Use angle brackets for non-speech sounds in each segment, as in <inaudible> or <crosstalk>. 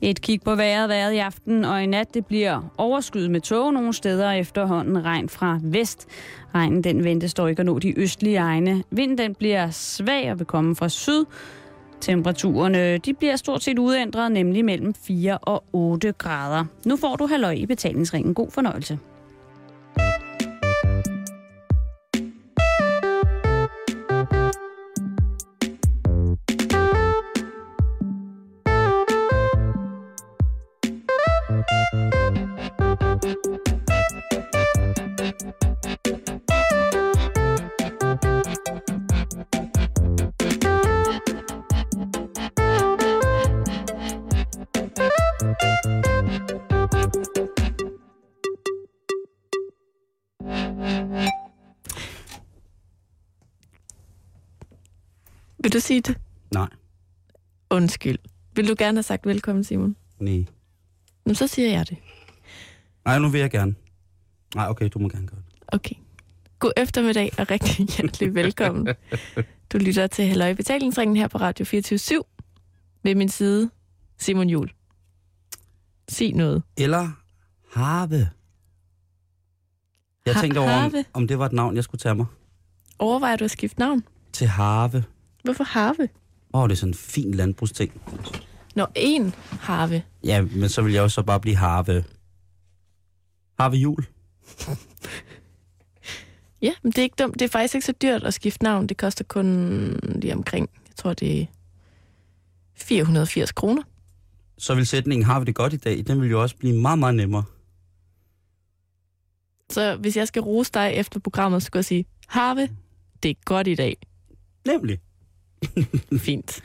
Et kig på vejret vejret i aften og i nat, det bliver overskyet med tåge nogle steder efterhånden regn fra vest. Regnen den ventes dog ikke at nå de østlige egne. Vinden den bliver svag og vil komme fra syd. Temperaturerne de bliver stort set uændret, nemlig mellem 4 og 8 grader. Nu får du halløj i betalingsringen. God fornøjelse. Du sige det? Nej. Undskyld. Vil du gerne have sagt velkommen, Simon? Nej. Nå, så siger jeg det. Nej, nu vil jeg gerne. Nej, okay, du må gerne gøre det. Okay. God eftermiddag og rigtig hjertelig velkommen. <laughs> Du lytter til Halløj Betalingsringen her på Radio 24 Ved min side, Simon Jul. Sig noget. Eller Have. Jeg Ha- tænkte over, om, om det var et navn, jeg skulle tage mig. Overvejer du at skifte navn? Til Have. Hvorfor Harve? Åh, oh, det er sådan en fin landbrugsting. Nå, en Harve. Ja, men så vil jeg jo så bare blive Have. Have Jul. <laughs> Ja, men det er ikke dumt. Det er faktisk ikke så dyrt at skifte navn. Det koster kun lige omkring, jeg tror det er 480 kroner. Så vil sætningen, har vi det godt i dag, den vil jo også blive meget, meget nemmere. Så hvis jeg skal rose dig efter programmet, så skal jeg sige, Harve, det er godt i dag. Nemlig. <laughs> Fint.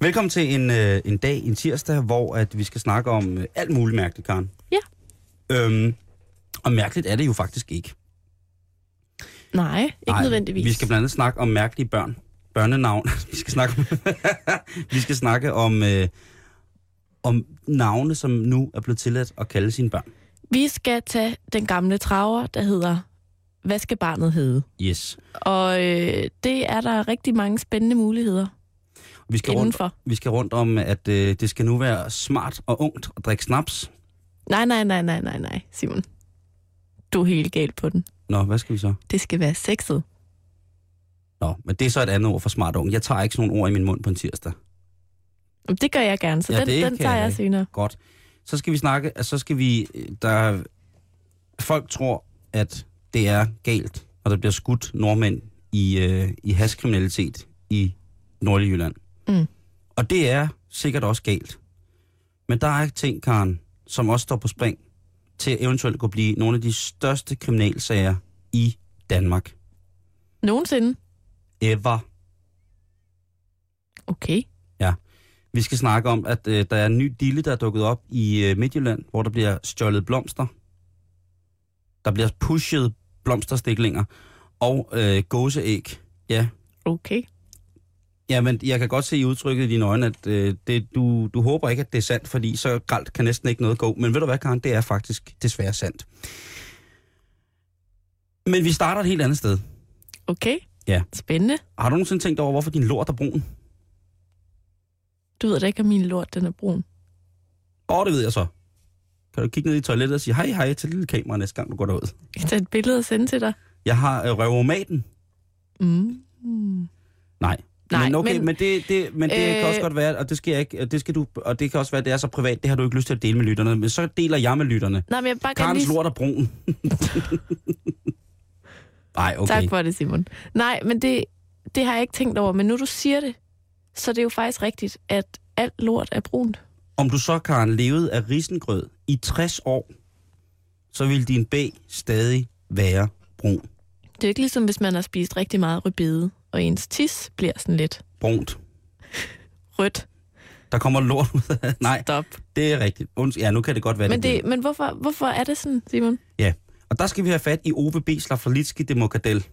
Velkommen til en, øh, en dag, en tirsdag, hvor at vi skal snakke om øh, alt muligt mærkeligt, Karen. Ja. Øhm, og mærkeligt er det jo faktisk ikke. Nej, ikke Nej, nødvendigvis. Vi skal blandt andet snakke om mærkelige børn. Børnenavn. <laughs> vi skal snakke om, <laughs> vi skal snakke om, øh, om navne, som nu er blevet tilladt at kalde sine børn. Vi skal tage den gamle traver, der hedder, hvad skal barnet hedde? Yes. Og øh, det er der rigtig mange spændende muligheder Vi skal, rundt, indenfor. vi skal rundt om, at øh, det skal nu være smart og ungt at drikke snaps. Nej, nej, nej, nej, nej, nej, Simon. Du er helt galt på den. Nå, hvad skal vi så? Det skal være sexet. Nå, men det er så et andet ord for smart og ung. Jeg tager ikke sådan nogle ord i min mund på en tirsdag. Jamen, Det gør jeg gerne, så Ja, den, det den tager jeg jeg senere. Godt. Så skal vi snakke, altså, så skal vi, der, folk tror, at det er galt, og der bliver skudt nordmænd i, øh, i haskriminalitet i Nordlige Jylland. Mm. Og det er sikkert også galt. Men der er ting, Karen, som også står på spring til eventuelt at kunne blive nogle af de største kriminalsager i Danmark. Nogensinde. Ever. Okay. Vi skal snakke om, at øh, der er en ny dille, der er dukket op i øh, Midtjylland, hvor der bliver stjålet blomster. Der bliver pushet blomsterstiklinger og øh, gåseæg. Ja. Okay. ja, men jeg kan godt se i udtrykket i dine øjne, at øh, det, du, du håber ikke, at det er sandt, fordi så gralt kan næsten ikke noget gå. Men ved du hvad, Karen, det er faktisk desværre sandt. Men vi starter et helt andet sted. Okay. Ja. Spændende. Har du nogensinde tænkt over, hvorfor din lort er brun? Du ved da ikke, om min lort den er brun. Åh, det ved jeg så. Kan du kigge ned i toilettet og sige hej hej til lille kamera næste gang, du går derud? Jeg kan tage et billede og sende til dig. Jeg har øh, røvomaten. Mm. Mm. Nej. Nej, men okay, men- men, det, det, men det øh, kan Øh. også godt være, og det skal jeg ikke, og det skal du, og det kan også være, at det er så privat, det har du ikke lyst til at dele med lytterne, men så deler jeg med lytterne. Nej, men jeg bare Karens lige... lort er brun. <laughs> Nej, okay. Tak for det, Simon. Nej, men det, det har jeg ikke tænkt over. Men nu du siger det, så det er jo faktisk rigtigt, at alt lort er brunt. Om du så, Karen, levede af risengrød i 60 år, så vil din bag stadig være brun. Det er ikke ligesom, hvis man har spist rigtig meget rødbede, og ens tis bliver sådan lidt Brunt. <laughs> rødt. Der kommer lort ud af... <laughs> Nej, Stop. det er rigtigt. Unds- ja, nu kan det godt være, Men, det, det, men hvorfor, hvorfor er det sådan, Simon? Ja, og der skal vi have fat i Ove B. Slafalitski de Mokadel.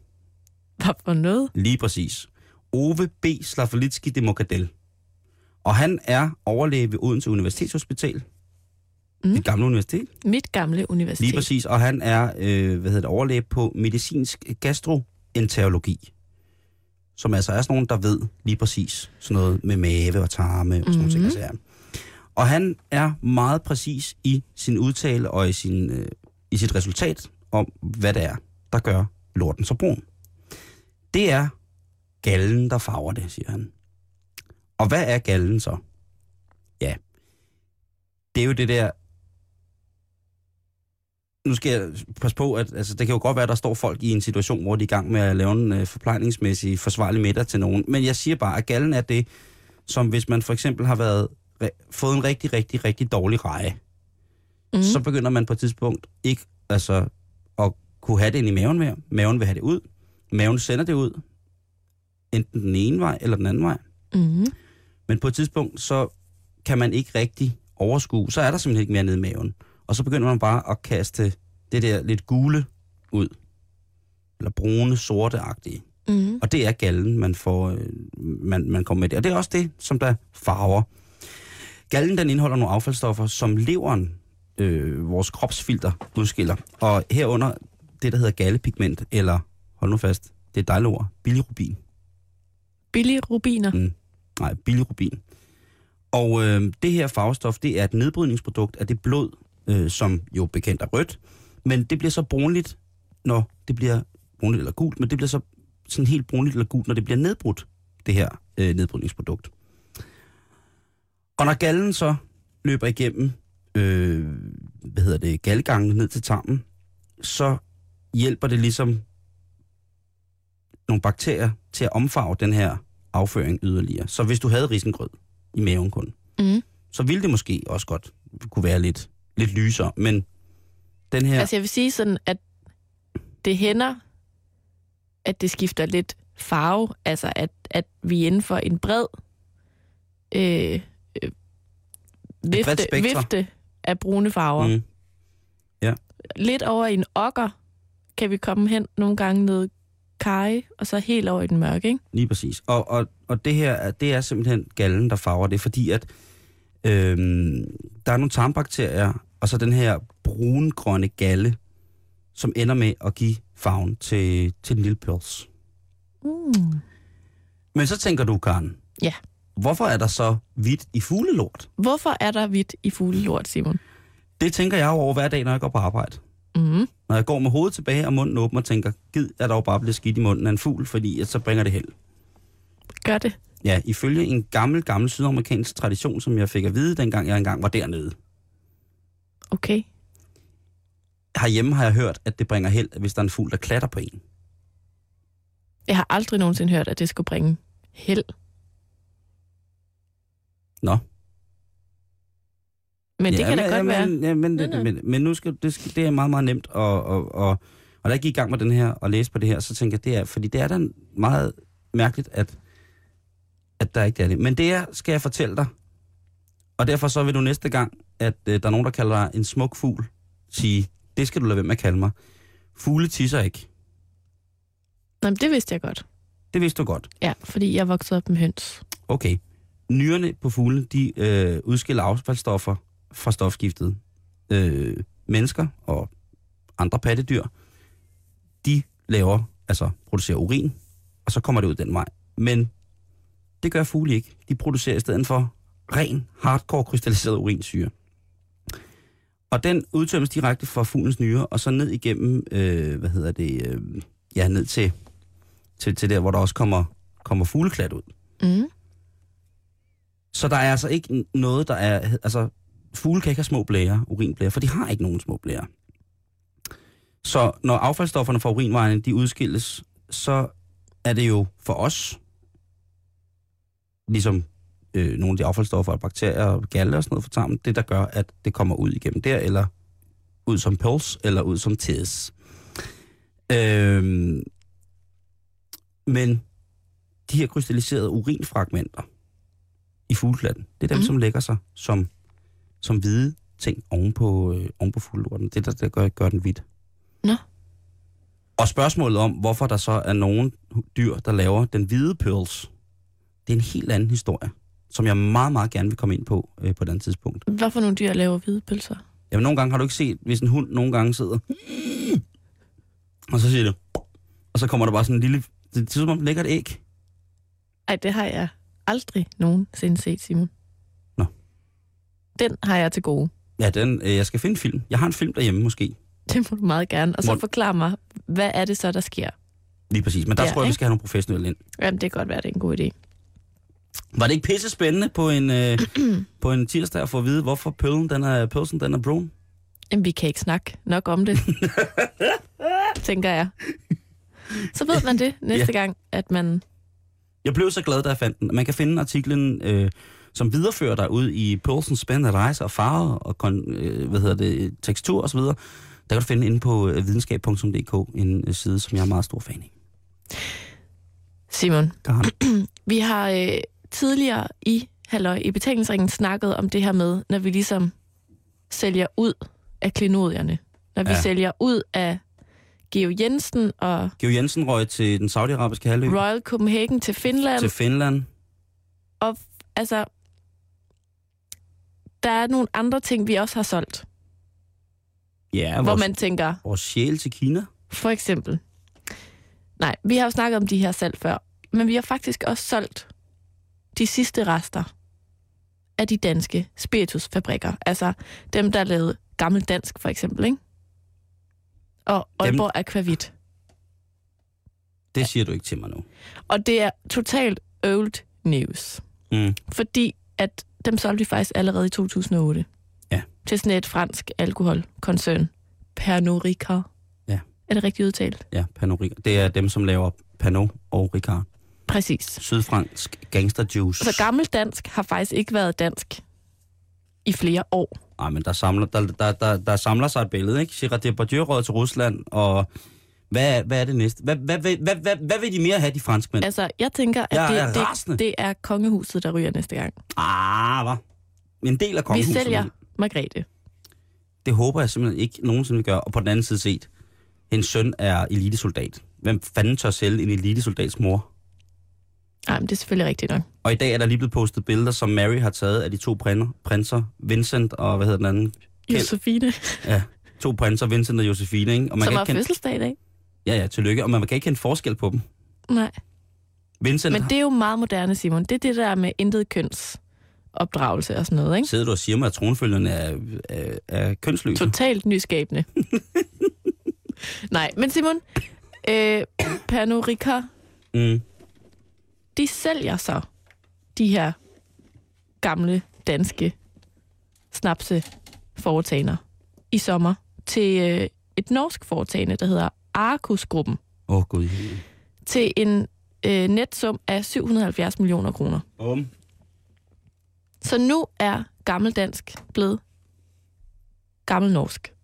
Hvad for noget? Lige præcis. Ove B. Slafalitski de Mokadel. Og han er overlæge ved Odense Universitetshospital. Mm. Gamle universitet. Mit gamle universitet. Lige præcis. Og han er øh, hvad hedder det, overlæge på medicinsk gastroenterologi. Som altså er sådan nogen, der ved lige præcis sådan noget med mave og tarme og sådan. Mhm. nogle ting. og sager. Og han er meget præcis i sin udtale og i, sin, øh, i sit resultat om, hvad det er, der gør lorten så brun. Det er gallen, der farver det, siger han. Og hvad er gallen så? Ja, det er jo det der... Nu skal jeg passe på, at altså, det kan jo godt være, at der står folk i en situation, hvor de er i gang med at lave en øh, forplejningsmæssig forsvarlig middag til nogen. Men jeg siger bare, at gallen er det, som hvis man for eksempel har været, fået en rigtig, rigtig, rigtig dårlig reje, mm. så begynder man på et tidspunkt ikke altså, at kunne have det ind i maven mere. Maven vil have det ud. Maven sender det ud. Enten den ene vej eller den anden vej. Mm. Men på et tidspunkt, så kan man ikke rigtig overskue. Så er der simpelthen ikke mere nede i maven. Og så begynder man bare at kaste det der lidt gule ud. Eller brune, sorte-agtige. Mm. Og det er gallen, man, får, øh, man, man kommer med det. Og det er også det, som der farver. Gallen den indeholder nogle affaldsstoffer, som leveren, øh, vores kropsfilter, udskiller. Og herunder det, der hedder gallepigment, eller, hold nu fast, det er et dejligt ord, bilirubin. Bilirubiner? Mm. Nej, bilirubin. Og øh, det her farvestof, det er et nedbrydningsprodukt af det blod, øh, som jo bekendt er rødt. Men det bliver så brunligt, når det bliver brunligt eller gult, men det bliver så sådan helt brunligt eller gult, når det bliver nedbrudt, det her øh, nedbrydningsprodukt. Og når gallen så løber igennem, øh, hvad hedder det, galgangen ned til tarmen, så hjælper det ligesom nogle bakterier til at omfarve den her afføring yderligere. Så hvis du havde risengrød i maven kun, Mm. så ville det måske også godt kunne være lidt, lidt lysere. Men den her... Altså jeg vil sige sådan, at det hænder, at det skifter lidt farve. Altså at, at vi er inden for en bred øh, øh, vifte, vifte af brune farver. Mm, Lidt over i en okker kan vi komme hen nogle gange ned kaj, og så helt over i den mørke, ikke? lige præcis. Og, og, og det her, er- det er simpelthen gallen, der farver det, fordi at øhm, der er nogle tarmbakterier, og så den her brungrønne galle, som ender med at give farven til, til den lille pøls. Mm. Men så tænker du, Karen, Ja. hvorfor er der så hvidt i fuglelort? Hvorfor er der hvidt i fuglelort, Simon? Det tænker jeg over hver dag, når jeg går på arbejde. Mm. Når jeg går med hovedet tilbage og munden åben og tænker, gid, er der jo bare blevet skidt i munden af en fugl, fordi så bringer det held. Gør det. Ja, ifølge en gammel, gammel sydamerikansk tradition, som jeg fik at vide, dengang jeg engang var dernede. Okay. Herhjemme har jeg hørt, at det bringer held, hvis der er en fugl, der klatter på en. Jeg har aldrig nogensinde hørt, at det skulle bringe held. Nå. Men det ja, kan da godt ja, være. Men, ja, men, men, men nu skal, det, skal, det er meget, meget nemt. Og, og, og, og da jeg gik i gang med den her og læste på det her, så tænkte jeg, det er, fordi det er da meget mærkeligt, at, at der ikke er det. Men det er, skal jeg fortælle dig. Og derfor så vil du næste gang, at øh, der er nogen, der kalder dig en smuk fugl, sige, det skal du lade være med at kalde mig. Fugle tisser ikke. Nå, men det vidste jeg godt. Det vidste du godt. Ja, fordi jeg voksede op med høns. Okay. Nyrerne på fuglen, de øh, udskiller affaldsstoffer fra stofskiftet. Øh, mennesker og andre pattedyr, de laver, altså producerer urin, og så kommer det ud den vej. Men det gør fugle ikke. De producerer i stedet for ren, hardcore krystalliseret urinsyre. Og den udtømmes direkte fra fuglens nyre, og så ned igennem, øh, hvad hedder det, øh, ja, ned til, til, til der, hvor der også kommer, kommer fugleklat ud. Mm. Så der er altså ikke noget, der er... Altså, fugle kan ikke have små blære, urinblære, for de har ikke nogen små blære. Så når affaldsstofferne fra urinvejene, de udskilles, så er det jo for os, ligesom øh, nogle af de affaldsstoffer og bakterier og galle og sådan noget fra tarmen, det der gør, at det kommer ud igennem der, eller ud som pels, eller ud som tis. Øhm, men de her krystalliserede urinfragmenter, i fugleklatten. Det er dem, mm. som lægger sig som, som hvide ting oven på, øh, oven på fuglelorten. Det er der, der gør, gør den hvidt. Nå. Og spørgsmålet om, hvorfor der så er nogen dyr, der laver den hvide pearls, det er en helt anden historie, som jeg meget, meget gerne vil komme ind på øh, på et andet tidspunkt. Hvad for nogle dyr laver hvide pølser? Jamen, nogle gange har du ikke set, hvis en hund nogle gange sidder, og så siger det, og så kommer der bare sådan en lille, det er som om, lægger et æg. Ej, det har jeg aldrig nogensinde set, Simon. Den har jeg til gode. Ja, den, øh, jeg skal finde film. Jeg har en film derhjemme måske. Det må du meget gerne. Og så Må- forklar mig, hvad er det så, der sker? Lige præcis. Men der Ja, tror jeg, vi ikke? skal have nogle professionelle ind. Jamen, det kan godt være, det er en god idé. Var det ikke pisse spændende på en, øh, <clears throat> på en tirsdag at få at vide, hvorfor pølsen den er, pølsen, den er brun? Jamen, vi kan ikke snakke nok om det, <laughs> tænker jeg. Så ved man det <laughs> næste gang, at man... Jeg blev så glad, da jeg fandt den. Man kan finde artiklen, øh, som viderefører dig ud i pølsens spændende rejse og farve og kon, øh, hvad hedder det, tekstur osv. Der kan du finde inde på øh, videnskab.dk, en øh, side, som jeg er meget stor fan af. Simon, <clears throat> vi har øh, tidligere i halløj, i betalingsringen snakket om det her med, når vi ligesom sælger ud af klinodierne. Når vi Ja. sælger ud af Geo Jensen og Geo Jensen røg til den saudiarabiske halvø, Royal Copenhagen til Finland. til Finland. Og altså, der er nogle andre ting, vi også har solgt. Ja, Hvor vores, man tænker, vores sjæl til Kina. for eksempel... Nej, vi har jo snakket om de her salg før, men vi har faktisk også solgt de sidste rester af de danske spiritusfabrikker. Altså dem, der lavede gammel dansk, for eksempel, ikke? Og Dem- Aalborg Aquavit. Det siger du ikke til mig nu. Og det er totalt old news. Mm. Fordi at dem solgte vi faktisk allerede i 2008. Ja. Til sådan et fransk alkoholkoncern. Pernod Ricard. Ja. Er det rigtigt udtalt? Ja, Pernod Ricard. Det er dem, som laver Pernod og Ricard. Præcis. Sydfransk gangsterjuice. Så gammel dansk har faktisk ikke været dansk i flere år. Nej, men der samler, der, der, der, der samler sig et billede, ikke? Gerard Depardieu til Rusland, og hvad, er- hvad er det næste? Hvad, hvad, hvad, hvad, hvad, hvad vil de mere have, de franskmænd? Altså, jeg tænker, at Jeg er det, rasende. det, det er kongehuset, der ryger næste gang. Ah, hvad? En del af Vi kongehuset. sælger Margrethe. Det håber jeg simpelthen ikke nogensinde gøre. Og på den anden side set, hendes søn er elitesoldat. Hvem fanden tør sælge en elitesoldats mor? Nej, men det er selvfølgelig rigtigt nok. Og i dag er der lige blevet postet billeder, som Mary har taget af de to prinser, prinser Vincent og hvad hedder den anden? Kjeld. Josefine, Ja, to prinser, Vincent og Josefine, ikke? Og man som kan har kende, fødselsdag i dag. ja, ja, tillykke. Og man kan ikke kende forskel på dem. Nej, Vincent, men det er jo meget moderne, Simon. Det er det der med intet køns opdragelse og sådan noget, ikke? sidder du og siger mig, at tronfølgerne er, er, er kønsløse? Totalt nyskabende. <laughs> Nej, men Simon, øh, Pernod Ricard, Mm. De sælger så de her gamle danske snapse foretagender i sommer til øh, et norsk foretagende, der hedder Arcus-gruppen, Åh, oh, gud. til en øh, netsum af 770 millioner kroner. Um. Så nu er gammeldansk blevet gammelnorsk.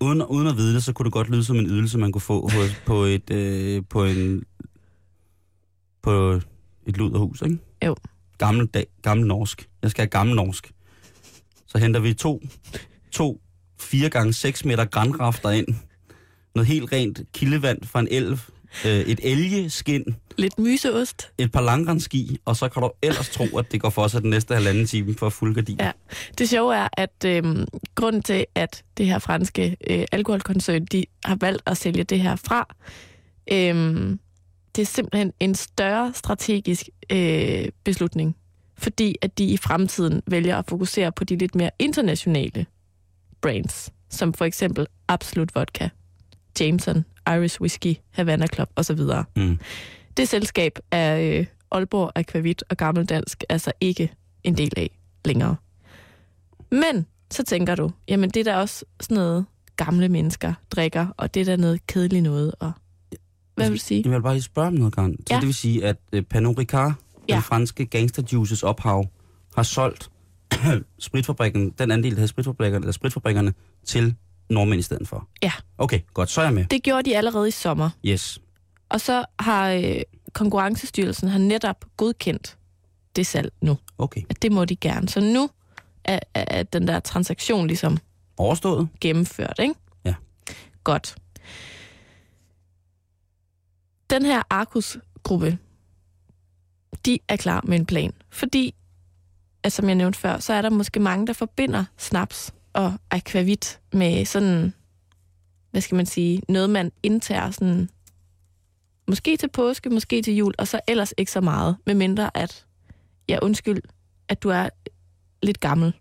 Uden, uden at vide det, så kunne det godt lyde som en ydelse, man kunne få hos, på et øh, på en på et luderhus, ikke? Jo. Gammel, dag, gammel norsk. Jeg skal have gammel norsk. Så henter vi to, to 4 gange 6 meter granrafter ind. Noget helt rent kildevand fra en elv. Øh, et elgeskin. Lidt myseost. Et par langrenski. Og så kan du ellers tro, at det går for sig den næste halvanden time for fuld gardin. Ja. Det sjove er, at øhm, grunden til, at det her franske øh, alkoholkoncern, de har valgt at sælge det her fra, øhm, det er simpelthen en større strategisk øh, beslutning. Fordi at de i fremtiden vælger at fokusere på de lidt mere internationale brands, som for eksempel Absolut Vodka, Jameson, Irish Whiskey, Havana Club osv. Mm. Det selskab er øh, Aalborg Aquavit og Gammeldansk altså ikke en del af længere. Men så tænker du, jamen det er da også sådan noget gamle mennesker drikker, og det er da noget kedeligt noget. Og hvad vil du sige? Jeg vil bare lige spørge om noget, Karen. Så Ja. det vil sige, at øh, Pernod Ricard, Ja. den franske gangsterjuices ophav, har solgt <clears throat> spritfabrikken, den andel af spritfabrikkerne, eller spritfabrikkerne til nordmænd i stedet for? Ja. Okay, godt. Så er jeg med. Det gjorde de allerede i sommer. Yes. Og så har øh, Konkurrencestyrelsen har netop godkendt det salg nu. Okay. At det må de gerne. Så nu er, er, er den der transaktion ligesom Overstået? gennemført, ikke? Ja. Godt. Den her Arcus-gruppe, de er klar med en plan. Fordi, at som jeg nævnte før, så er der måske mange, der forbinder snaps og akvavit med sådan, hvad skal man sige, noget man indtager sådan, måske til påske, måske til jul, og så ellers ikke så meget, medmindre at, ja undskyld, at du er lidt gammel.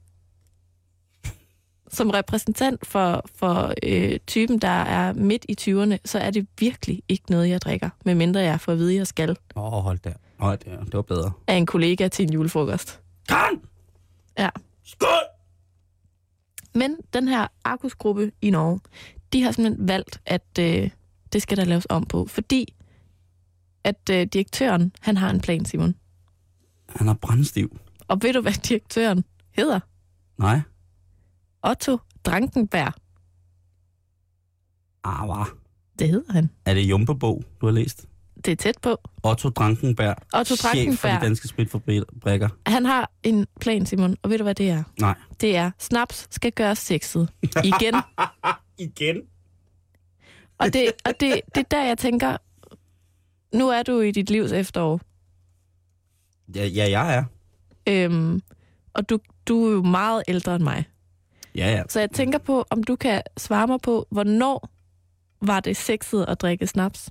Som repræsentant for, for øh, typen, der er midt i 20'erne, så er det virkelig ikke noget, jeg drikker, medmindre jeg får at vide, at jeg skal Åh, oh, hold der. Hold der. Det var bedre. af en kollega til en julefrokost. Karen! Ja. Skål! Men den her Arkus-gruppe i Norge, de har simpelthen valgt, at øh, det skal der laves om på, fordi at øh, direktøren, han har en plan, Simon. Han er brændstiv. Og ved du, hvad direktøren hedder? Nej. Otto Drankenberg. Ah, hvad? Det hedder han. Er det Jumbo-bog, du har læst? Det er tæt på. Otto Drankenberg, Otto chef for Drankenberg. de danske spritfabrikker. Han har en plan, Simon, og ved du, hvad det er? Nej. Det er, snaps skal gøres sexet. Igen. <laughs> Igen? Og det, og det, det er der, jeg tænker, nu er du i dit livs efterår. Ja, ja, jeg er. Øhm, og du, du er jo meget ældre end mig. Ja, ja. Så jeg tænker på, om du kan svare mig på, hvornår var det sexet at drikke snaps?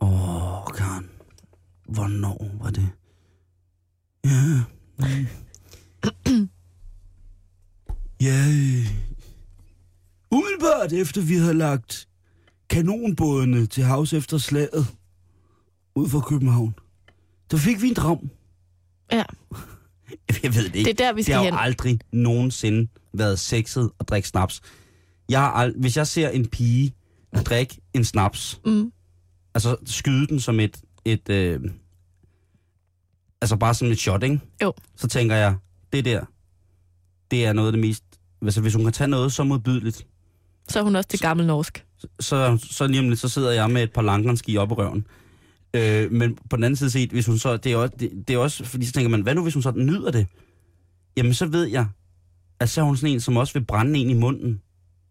Åh, oh, Karen. Hvornår var det? Ja. Mm. ja. Umiddelbart efter vi havde lagt kanonbådene til havs efter slaget ud fra København, der fik vi en drøm. Ja, <laughs> Jeg ved det ikke. det er der, vi det skal har hen. jo aldrig nogensinde været sexet at drikke snaps. Jeg har ald- hvis jeg ser en pige drikke en snaps, Mm. Altså skyde den som et, et øh, altså bare som et shot, ikke? Jo. Så tænker jeg, det der, det er noget af det mest, altså hvis hun kan tage noget så modbydeligt, Så er hun også til gammel norsk. så, så lige om lidt, så sidder jeg med et par langrenski op i røven. Øh, men på den anden side set, hvis hun så, det er, også, det, det er også, fordi så tænker man, hvad nu hvis hun så nyder det? Jamen så ved jeg, at så er hun sådan en, som også vil brænde en i munden,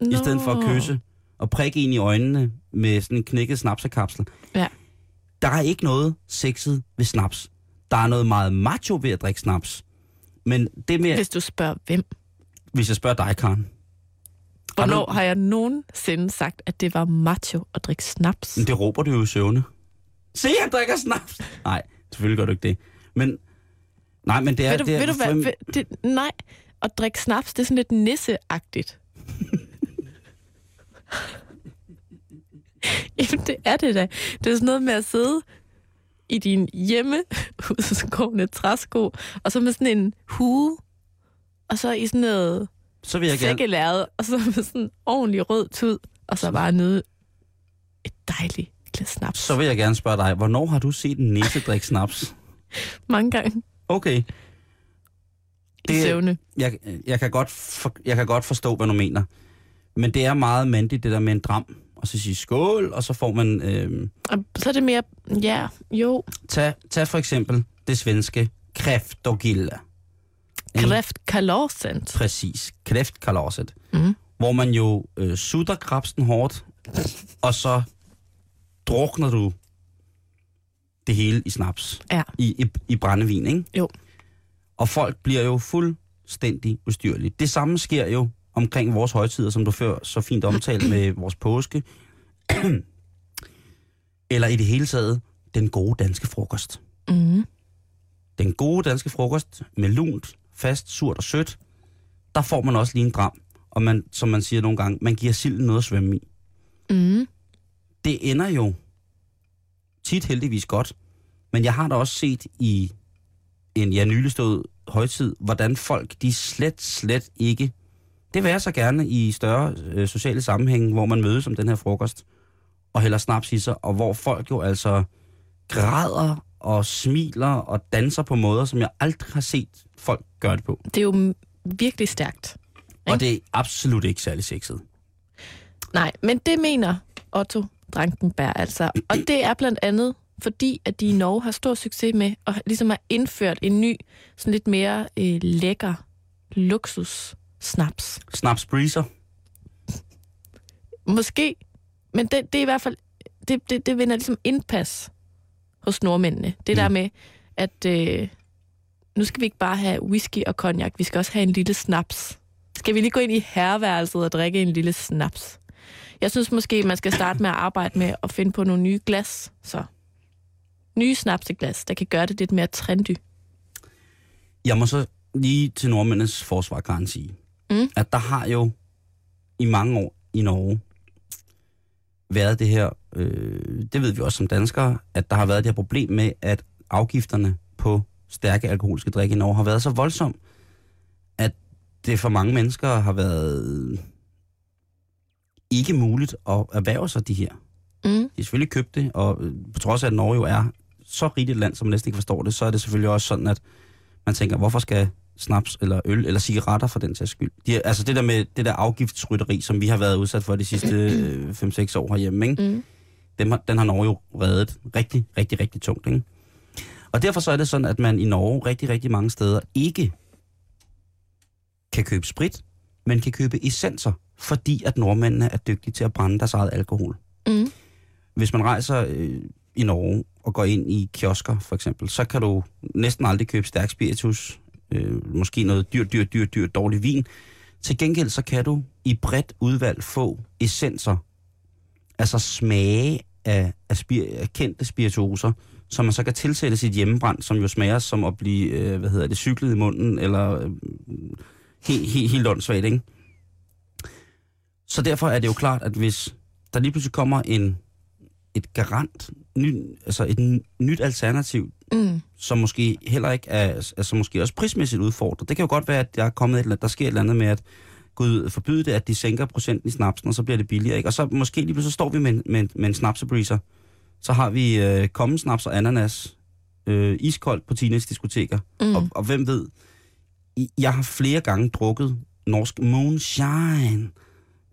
Nå. i stedet for at kysse og prikke en i øjnene med sådan en knækket snapsekapsel. Ja. Der er ikke noget sexet ved snaps. Der er noget meget macho ved at drikke snaps. Men det med, hvis, du spørger hvem. hvis jeg spørger dig, Karen, Har du- Hvornår har jeg nogensinde sagt, at det var macho at drikke snaps? Men det råber du jo i søvne. Se, han drikker snaps! Nej, selvfølgelig gør du ikke det. Men, nej, men det er... ved du, det er ved du hvad? Ved, det, nej, at drikke snaps, det er sådan lidt nisseagtigt. <laughs> Jamen, det er det da. Det er sådan noget med at sidde i din hjemme <laughs> udskårende træsko, og så med sådan en hue, og så i sådan noget Så vil jeg gerne... og så med sådan en ordentlig rød tud, og så bare nyde et dejligt glas snaps. Så vil jeg gerne spørge dig, hvornår har du set en næse drikke snaps? <laughs> Mange gange Okay, i Det- søvne. jeg, jeg, kan godt for, jeg kan godt forstå, hvad du mener. Men det er meget mandigt, det der med en dram. Og så sige skål, og så får man... Øh, så er det mere, ja, jo, tag, tag for eksempel det svenske kräftogilla. Ikke? kræftkalorsent. Præcis, kräftkalaset. Mm. Hvor man jo øh, sutter krabsten hårdt, og så drukner du det hele i snaps. Ja. I, i, i brændevin, ikke? Jo. Og folk bliver jo fuldstændig ustyrlige. Det samme sker jo omkring vores højtider, som du før så fint omtalte med vores påske. Eller i det hele taget, den gode danske frokost. Mm. Den gode danske frokost med lunt, fast, surt og sødt, der får man også lige en dram. Og man, som man siger nogle gange, man giver silden noget at svømme i. Mm. Det ender jo tit heldigvis godt. Men jeg har da også set i en ja, nylig stået højtid, hvordan folk, de slet, slet ikke... Det vil jeg så gerne i større øh, sociale sammenhænge, hvor man mødes om den her frokost, og hælder snaps i sig, og hvor folk jo altså græder og smiler og danser på måder, som jeg aldrig har set folk gøre det på. Det er jo virkelig stærkt. Og det er absolut ikke særlig sexet. Nej, men det mener Otto Drankenberg altså. Og det er blandt andet, fordi at de i Norge har stor succes med at ligesom har indført en ny, sådan lidt mere øh, lækker luksus snaps. Snaps breezer. Måske, men det, det er i hvert fald, det, det, det vinder ligesom indpas hos nordmændene. Det Mm. der med, at øh, nu skal vi ikke bare have whisky og cognac, vi skal også have en lille snaps. Skal vi lige gå ind i herreværelset og drikke en lille snaps? Jeg synes måske, man skal starte med at arbejde med at finde på nogle nye glas, så nye snapseglas, der kan gøre det lidt mere trendy. Jeg må så lige til nordmændenes forsvar, kan sige, Mm. at der har jo i mange år i Norge været det her, øh, det ved vi også som danskere, at der har været det her problem med, at afgifterne på stærke alkoholiske drikke i Norge har været så voldsom, at det for mange mennesker har været ikke muligt at erhverve sig de her. Mm. De har selvfølgelig købt det, og øh, på trods af, at Norge jo er så rigt et land, som man næsten ikke forstår det, så er det selvfølgelig også sådan, at man tænker, hvorfor skal snaps eller øl eller cigaretter for den sags skyld? De, altså det der med det der afgiftsrytteri, som vi har været udsat for de sidste øh, 5-6 år herhjemme, ikke? Mm. Dem, den har Norge jo reddet rigtig, rigtig, rigtig tungt. Ikke? Og derfor så er det sådan, at man i Norge rigtig, rigtig mange steder ikke kan købe sprit, men kan købe essenser, fordi at nordmændene er dygtige til at brænde deres eget alkohol. Mm. Hvis man rejser øh, i Norge og går ind i kiosker for eksempel, så kan du næsten aldrig købe stærk spiritus, øh, måske noget dyrt, dyrt, dyrt, dyrt, dårlig vin. Til gengæld så kan du i bredt udvalg få essenser, altså smage af, af, spir, af kendte spirituoser, som man så kan tilsætte sit hjemmebrand, som jo smager som at blive, øh, hvad hedder det, cyklet i munden, eller øh, helt, helt, helt åndssvagt, ikke? Så derfor er det jo klart, at hvis der lige pludselig kommer en, et garant, ny, altså et nyt alternativ, Mm. som måske heller ikke er, altså måske også prismæssigt udfordret. Det kan jo godt være, at der er kommet et, eller- der sker et eller andet med, at Gud forbyde det, at de sænker procenten i snapsen, og så bliver det billigere. Ikke? Og så måske lige pludselig så står vi med, med, med en snapsebreezer. Så har vi øh, kommensnaps og ananas øh, iskoldt på teenage-diskoteker. Mm. Og, og hvem ved, jeg har flere gange drukket norsk moonshine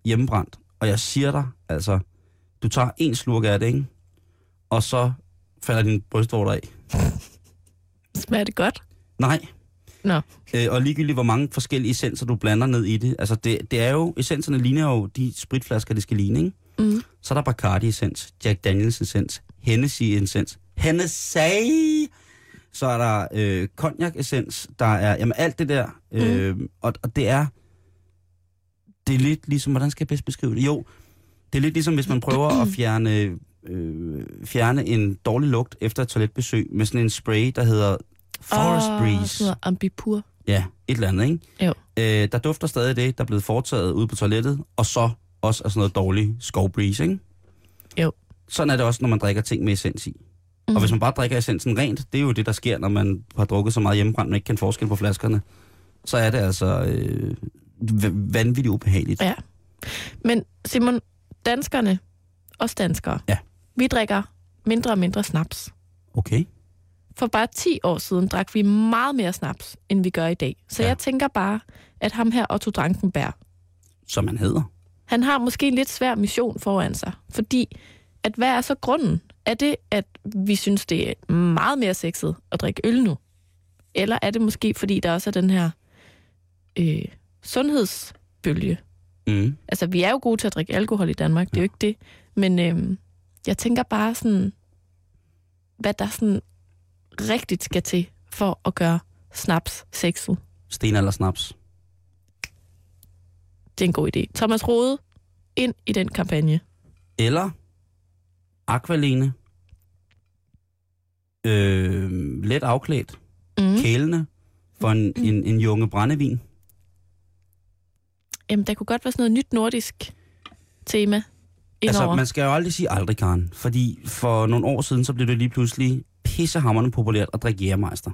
hjemmebrændt. Og jeg siger dig, altså, du tager en slurk af det, ikke? Og så falder din brystvorter af. Smager det godt? Nej. Nå. Øh, og ligegyldigt, hvor mange forskellige essenser du blander ned i det. Altså, det, det er jo, essenserne ligner jo de spritflasker, det skal ligne, ikke? Mm. Så er der Bacardi-essens, Jack Daniels-essens, Hennessy-essens, Hennessy! Så er der øh, Cognac-essens, der er, jamen alt det der. Øh, og, og det er, det er lidt ligesom, hvordan skal jeg bedst beskrive det? Jo, det er lidt ligesom, hvis man prøver at fjerne, øh, fjerne en dårlig lugt efter et toiletbesøg med sådan en spray, der hedder Forest Åh, Breeze. noget ambipur. Ja, et eller andet, ikke? Jo. Øh, der dufter stadig det, der er blevet foretaget ude på toilettet, og så også af sådan noget dårlig skovbreeze, ikke? Jo. Sådan er det også, når man drikker ting med essens i. Mm. Og hvis man bare drikker essensen rent, det er jo det, der sker, når man har drukket så meget hjemmebrændt, man ikke kan forskel på flaskerne. Så er det altså øh, vanvittigt ubehageligt. Ja. Men Simon, danskerne, os danskere, Ja. Vi drikker mindre og mindre snaps. Okay. For bare 10 år siden drak vi meget mere snaps, end vi gør i dag. Så Ja. ja. jeg tænker bare, at ham her, Otto Drankenberg, Som man hedder. han har måske en lidt svær mission foran sig. Fordi, at hvad er så grunden? Er det, at vi synes, det er meget mere sexet at drikke øl nu? Eller er det måske, fordi der også er den her øh, sundhedsbølge? Mm. Altså, vi er jo gode til at drikke alkohol i Danmark, det er jo ikke det. Men øhm, jeg tænker bare sådan, hvad der sådan rigtigt skal til for at gøre snaps sexet. Sten eller snaps. Det er en god idé. Thomas Rode, ind i den kampagne. Eller Aqualene. Øh, let afklædt. Mm. Kælende. For en, en, en junge brændevin. Jamen, der kunne godt være sådan noget nyt nordisk tema Altså, indover. man skal jo aldrig sige aldrig, Karen. Fordi for nogle år siden, så blev det lige pludselig pissehammerende populært at drikke jægermeister.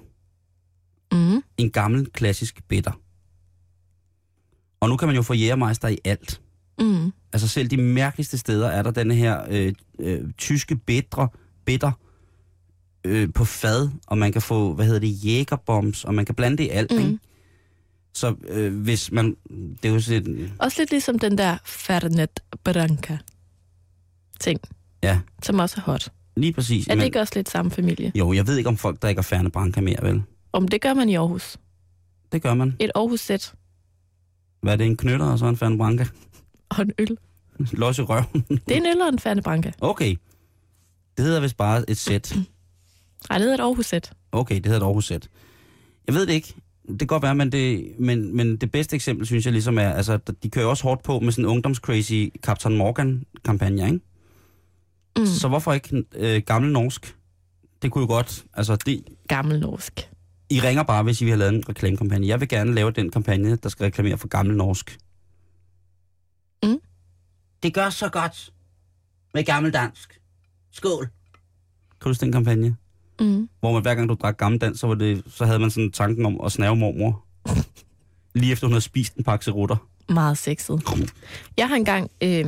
Mm. En gammel, klassisk bitter. Og nu kan man jo få jægermeister i alt. Mm. Altså selv de mærkeligste steder er der denne her øh, øh, tyske bitre, bitter øh, på fad, og man kan få, hvad hedder det, jægerbombs, og man kan blande det i alt, Mm. ikke? Så øh, hvis man, det er jo sådan, Også lidt ligesom den der Fernet Branca ting, ja, som også er hot. lige præcis. Er det ikke også lidt samme familie? Jo, jeg ved ikke, om folk drikker Ferne Branca mere, vel? Om det gør man i Aarhus. Det gør man. Et Aarhus-sæt Hvad er det, en knytter og så en Ferne Branca? <laughs> og en øl. Los i røven. Det er en øl og en Fernet Branca. Okay. Det hedder vist bare et sæt. <clears throat> Nej, det hedder et Aarhus-sæt. Okay, det hedder et Aarhus sæt. Jeg ved det ikke. Det kan godt være, men det, men, men det bedste eksempel, synes jeg ligesom er, altså, de kører også hårdt på med sådan en ungdomscrazy Captain Morgan-kampagne, ikke? Mm. Så hvorfor ikke øh, gammel norsk? Det kunne jo godt, altså det, Gammel norsk. I ringer bare, hvis I vil have lavet en reklamekampagne. Jeg vil gerne lave den kampagne, der skal reklamere for gammel norsk. Mm. Det gør så godt med gammel dansk. Skål. Kan du huske den kampagne? Mm. Hvor man hver gang du drak gammeldansk, så, var det, så havde man sådan tanken om at snave mormor. <laughs> Lige efter hun havde spist en pakke rutter. Meget sexet. <laughs> Jeg har engang øh,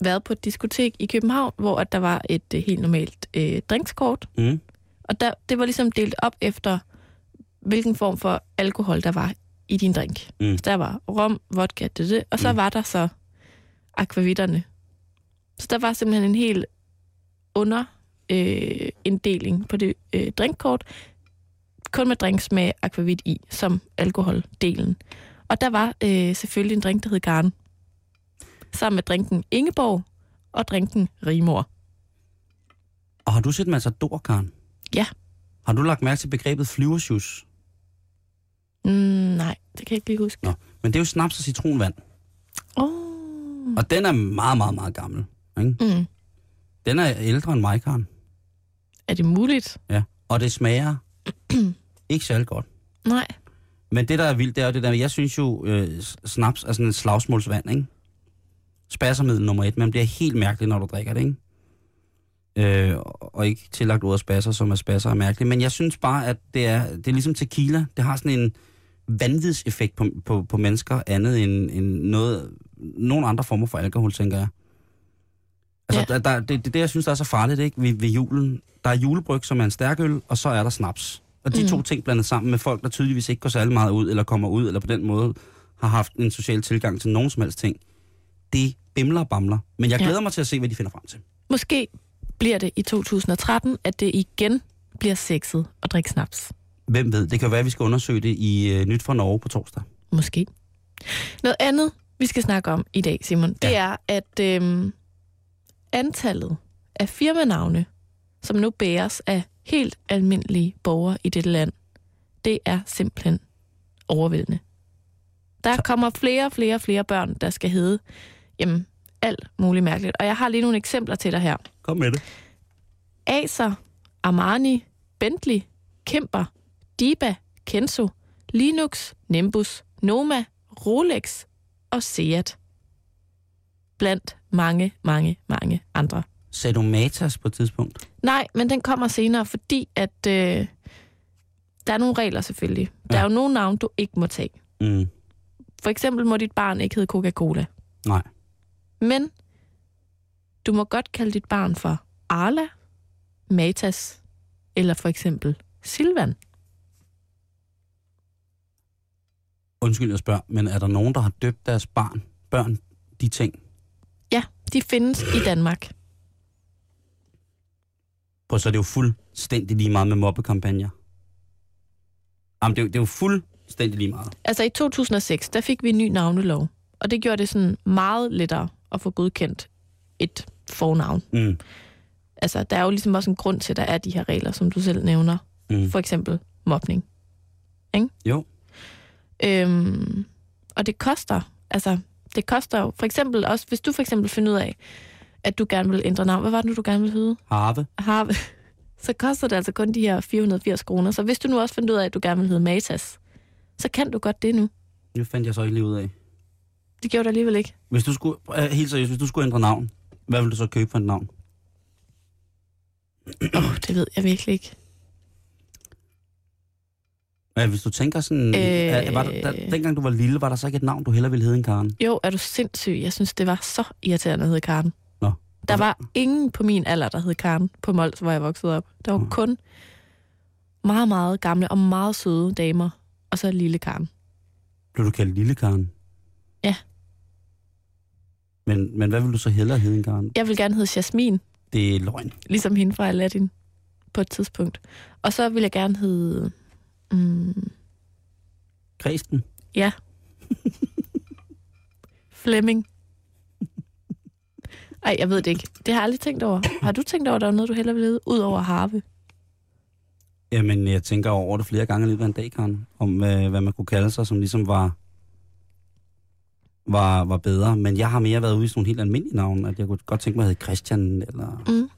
været på et diskotek i København, hvor at der var et øh, helt normalt øh, drinkskort. Mm. Og der, det var ligesom delt op efter, hvilken form for alkohol der var i din drink. Mm. Så der var rom, vodka, det, det, og så Mm. var der så akvavitterne. Så der var simpelthen en helt under øh, inddeling på det øh, drinkkort, kun med drinks med akvavit i, som alkoholdelen. Og der var øh, selvfølgelig en drink, der hed Garn. Sammen med drinken Ingeborg og drinken Rimor. Og har du set Matador, Karen? Ja. Har du lagt mærke til begrebet flyversjus? Mm, nej, det kan jeg ikke lige huske. Nå, men det er jo snaps og citronvand. Oh. Og den er meget, meget, meget gammel. Ikke? Mm. Den er ældre end mig, Karen. Er det muligt? Ja. Og det smager <clears throat> ikke særlig godt. Nej. Men det, der er vildt, det er jo det der, jeg synes jo, øh, snaps er sådan en slagsmålsvand, ikke? Spassermiddel nummer et. Man bliver helt mærkelig, når du drikker det, ikke? Øh, og ikke tillagt ordet spasser, som er spasser er mærkeligt. Men jeg synes bare, at det er, det er ligesom tequila. Det har sådan en vanvidseffekt på, på, på mennesker, andet end, end noget, nogle andre former for alkohol, tænker jeg. Altså, Ja. der, der, det, det, det, jeg synes, der er så farligt, ikke? Ved, ved julen. Der er julebryg, som er en stærkøl, og så er der snaps. Og de mm. to ting blandet sammen med folk, der tydeligvis ikke går særlig meget ud, eller kommer ud, eller på den måde har haft en social tilgang til nogen som helst ting. Det bimler og bamler. Men jeg Ja. glæder mig til at se, hvad de finder frem til. Måske bliver det i 2013, at det igen bliver sexet at drikke snaps. Hvem ved? Det kan være, at vi skal undersøge det i uh, Nyt fra Norge på torsdag. Måske. Noget andet, vi skal snakke om i dag, Simon, det Ja. er, at øhm, antallet af firmanavne, som nu bæres af helt almindelige borgere i dette land, det er simpelthen overvældende. Der kommer flere og flere og flere børn, der skal hedde jamen, alt muligt mærkeligt. Og jeg har lige nogle eksempler til dig her. Kom med det. Acer, Armani, Bentley, Kemper, Diba, Kenzo, Linux, Nimbus, Noma, Rolex og Seat. Blandt mange, mange, mange andre. Sagde du Matas på et tidspunkt? Nej, men den kommer senere, fordi at øh, der er nogle regler selvfølgelig. Der Ja. er jo nogle navne, du ikke må tage. Mm. For eksempel må dit barn ikke hedde Coca-Cola. Nej. Men du må godt kalde dit barn for Arla, Matas eller for eksempel Silvan. Undskyld, jeg spørger, men er der nogen, der har døbt deres barn, børn de ting? Ja, de findes i Danmark. På så er det jo fuldstændig lige meget med mobbekampagner. Jamen, det er, jo, det er jo fuldstændig lige meget. Altså i 2006, der fik vi en ny navnelov, og det gjorde det sådan meget lettere at få godkendt et fornavn. Mm. Altså, der er jo ligesom også en grund til, at der er de her regler, som du selv nævner. Mm. For eksempel mobning. Jo. Øhm, og det koster, altså, det koster jo, for eksempel også, hvis du for eksempel finder ud af, at du gerne vil ændre navn, hvad var det nu, du gerne vil hedde? Harve. Harve. <laughs> Så koster det altså kun de her 480 kroner. Så hvis du nu også finder ud af, at du gerne vil hedde Matas, så kan du godt det nu. Det fandt jeg så ikke lige ud af. Det gjorde du alligevel ikke. Hvis du skulle, øh, helt seriøst, hvis du skulle ændre navn, hvad vil du så købe for et navn? Åh, oh, det ved jeg virkelig ikke. Ja, hvis du tænker sådan, Øh. øh... var der, der, dengang du var lille, var der så ikke et navn, du hellere ville hedde end Karen? Jo, er du sindssyg? Jeg synes, det var så irriterende at hedde Karen. Nå. Der var ingen på min alder, der hed Karen på Mols, hvor jeg voksede op. Der var Nå. kun meget, meget gamle og meget søde damer, og så lille Karen. Blev du kaldt lille Karen? Men, men hvad vil du så hellere hedde Karen? Jeg vil gerne hedde Jasmin, Det er løgn. ligesom hende fra Aladdin på et tidspunkt. Og så vil jeg gerne hedde... Mm, Kristen? ja. Flemming. Ej, jeg ved det ikke. Det har jeg aldrig tænkt over. Har du tænkt over, at der var noget, du hellere ville hedde, ud over Harve? Jamen, jeg tænker over det flere gange i løbet af en dag, Karen, om øh, hvad man kunne kalde sig, som ligesom var, var, var bedre. Men jeg har mere været ude i sådan nogle helt almindelige navne, at jeg kunne godt tænke mig at hedde Christian, eller Mm.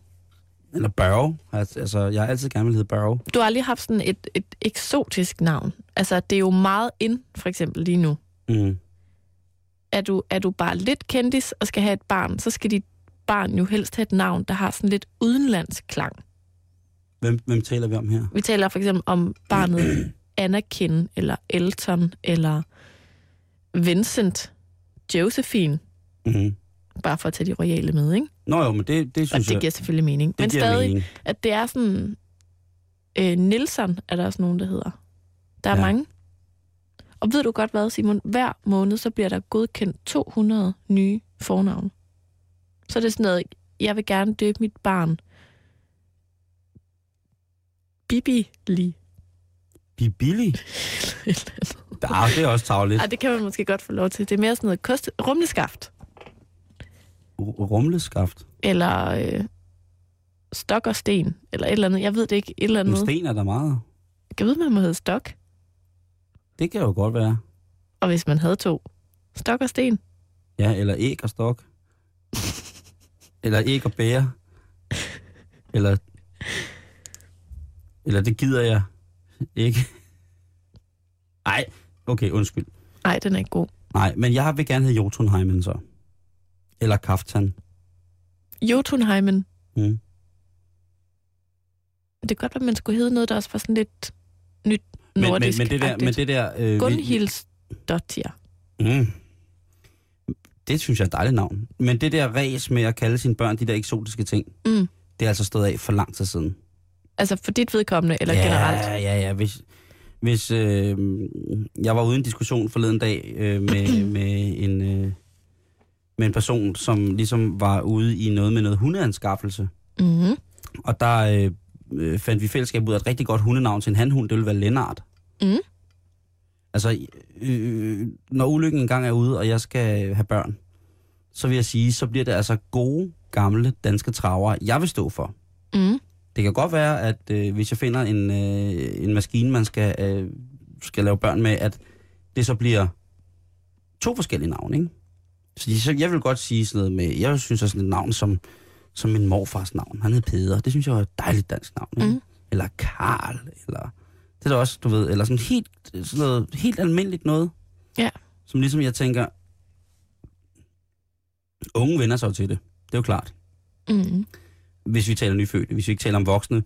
eller Børge. Altså, jeg har altid gerne vil hedde Børge. Du har aldrig haft sådan et, et eksotisk navn. Altså, det er jo meget ind, for eksempel lige nu. Mm. Er du, er du bare lidt kendis og skal have et barn, så skal dit barn jo helst have et navn, der har sådan lidt udenlandsk klang. Hvem, hvem taler vi om her? Vi taler for eksempel om barnet <clears throat> Anakin, eller Elton, eller Vincent, Josephine, Mm. bare for at tage de royale med, ikke? Nå jo, men det, det Og synes det jeg, giver selvfølgelig mening. det Men stadig, mening. at det er sådan... Øh, Nilsson er der også nogen, der hedder. Der er Ja. mange. Og ved du godt hvad, Simon? Hver måned, så bliver der godkendt 200 nye fornavne. Så er det sådan noget, jeg vil gerne døbe mit barn. Bibi Li. <laughs> <laughs> Ja, det er også tavligt. Ej, det kan man måske godt få lov til. Det er mere sådan noget kost, rumleskaft. R- Rumleskaft. Eller øh, stok og sten. Eller et eller andet. Jeg ved det ikke. Et eller Men andet. sten er der meget. Jeg ved, man må hedde stok. Det kan jo godt være. Og hvis man havde to. Stok og sten. Ja, eller æg og stok. eller æg og bære. Eller, eller det gider jeg ikke. Nej, okay, undskyld. Nej, den er ikke god. Nej, men jeg vil gerne hedde Jotunheimen så. Eller Kaftan. Jotunheimen. Mm. Det kan godt være, man skulle hedde noget, der også var sådan lidt nyt Men, men, nordisk men, det der, men det der... Øh, Gunhildsdottir. Mm. Det synes jeg er et dejligt navn. Men det der ræs med at kalde sine børn de der eksotiske ting, Mm. det er altså stået af for lang tid siden. Altså for dit vedkommende, eller ja, generelt? Ja, ja, hvis, hvis øh, jeg var ude i en diskussion forleden dag øh, med, <clears throat> med, en, øh, med en person, som ligesom var ude i noget med noget hundeanskaffelse. Mm-hmm. Og der øh, fandt vi fællesskab ud af et rigtig godt hundenavn til en handhund, det ville være Lennart. Mm. Altså, øh, når ulykken engang er ude, og jeg skal have børn, så vil jeg sige, så bliver det altså gode, gamle danske traver, jeg vil stå for. Mm. Det kan godt være, at øh, hvis jeg finder en, øh, en maskine, man skal, øh, skal lave børn med, at det så bliver to forskellige navne, ikke? Så, så jeg vil godt sige sådan noget med, jeg synes også sådan et navn som, som min morfars navn. Han hed Peder. Det synes jeg var et dejligt dansk navn. Ikke? Mm. Eller Karl, eller det er da også, du ved, eller sådan helt, sådan noget helt almindeligt noget. Ja. Som ligesom jeg tænker, unge vender sig til det. Det er jo klart Mm. Hvis vi taler nyfødte, hvis vi ikke taler om voksne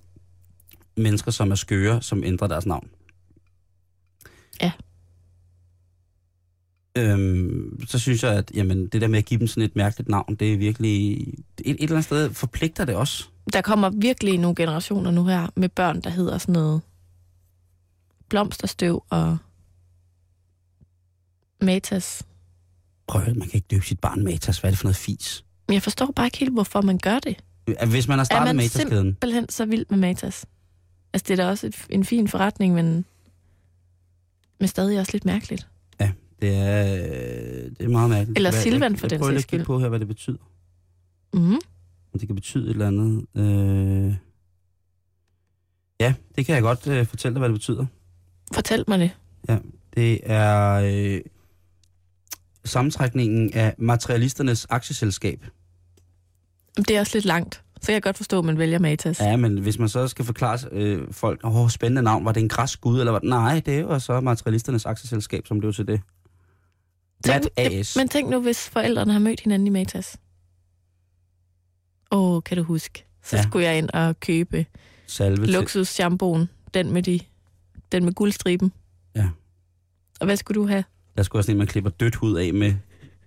mennesker, som er skøre, som ændrer deres navn. Ja. Øhm, så synes jeg, at jamen, det der med at give dem sådan et mærkeligt navn, det er virkelig... Et, et eller andet sted forpligter det også. Der kommer virkelig nogle generationer nu her med børn, der hedder sådan noget blomsterstøv og matas. Prøv at man kan ikke døbe sit barn Matas. Hvad er det for noget fis? Men jeg forstår bare ikke helt, hvorfor man gør det. Hvis man har Er startet man Matas-kæden, simpelthen så vild med matas? Altså, det er da også et, en fin forretning, men, men stadig også lidt mærkeligt. det er, det er meget mærkeligt. Eller Hvad- Silvan jeg- for jeg den prøver sags at kigge skyld. på her, hvad det betyder. Mm. Om det kan betyde et eller andet. Øh... Ja, det kan jeg godt øh, fortælle dig, hvad det betyder. Fortæl mig det. Det er øh, sammentrækningen af materialisternes aktieselskab. Det er også lidt langt. Så kan jeg godt forstå, at man vælger matas. Ja, men hvis man så skal forklare øh, folk, åh, oh, spændende navn, var det en græsk gud, eller hvad? Nej, det var så materialisternes aktieselskab, som blev til det. Mat AS. Men tænk nu, hvis forældrene har mødt hinanden i matas. Åh, oh, kan du huske? Så Ja. skulle jeg ind og købe Salve luksus shampooen. Den med, de, den med guldstriben. Ja. Og hvad skulle du have? Jeg skulle også en, man klipper dødt hud af med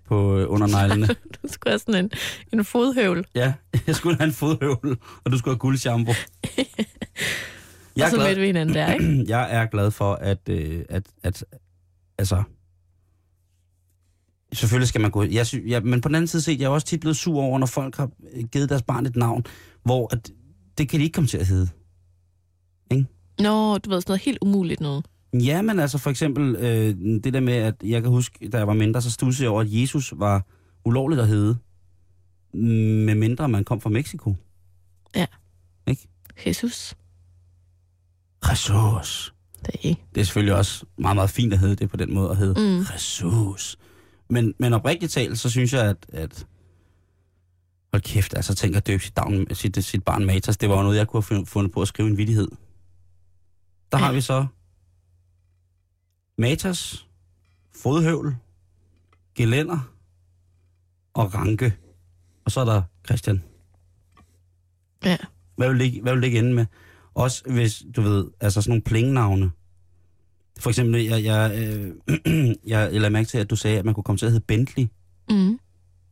på øh, underneglene. <laughs> Du skulle have sådan en, en fodhøvl. ja, jeg skulle have en fodhøvel, og du skulle have guldshampoo. <laughs> Jeg og så glad- mødte vi hinanden der, ikke? <clears throat> jeg er glad for, at, øh, at, at altså, selvfølgelig skal man gå, jeg sy, ja, men på den anden side set, jeg er også tit blevet sur over, når folk har øh, givet deres barn et navn, hvor at, det kan de ikke komme til at hedde. Nå, du ved sådan noget helt umuligt noget. Ja, men altså for eksempel øh, det der med, at jeg kan huske, da jeg var mindre, så stussede jeg over, at Jesus var ulovligt at hedde, med mindre man kom fra Mexico. Jesus. Jesus. Det er ikke. Det er selvfølgelig også meget, meget fint at hedde det på den måde, at hedde Mm. Jesus. Men, men oprigtigt talt, så synes jeg, at, at Hold kæft, altså tænk at døbe sit, down, sit, sit barn Matas. Det var jo noget, jeg kunne have fundet på at skrive en vidighed. Der har vi så Matas, fodhøvl, gelænder og ranke. Og så er der Christian. Ja. Hvad vil det, hvad vil det ikke ende med? Også hvis, du ved, altså sådan nogle plingnavne. For eksempel, jeg, jeg, øh, jeg, <clears throat> jeg lagde mærke til, at du sagde, at man kunne komme til at hedde Bentley. Mm.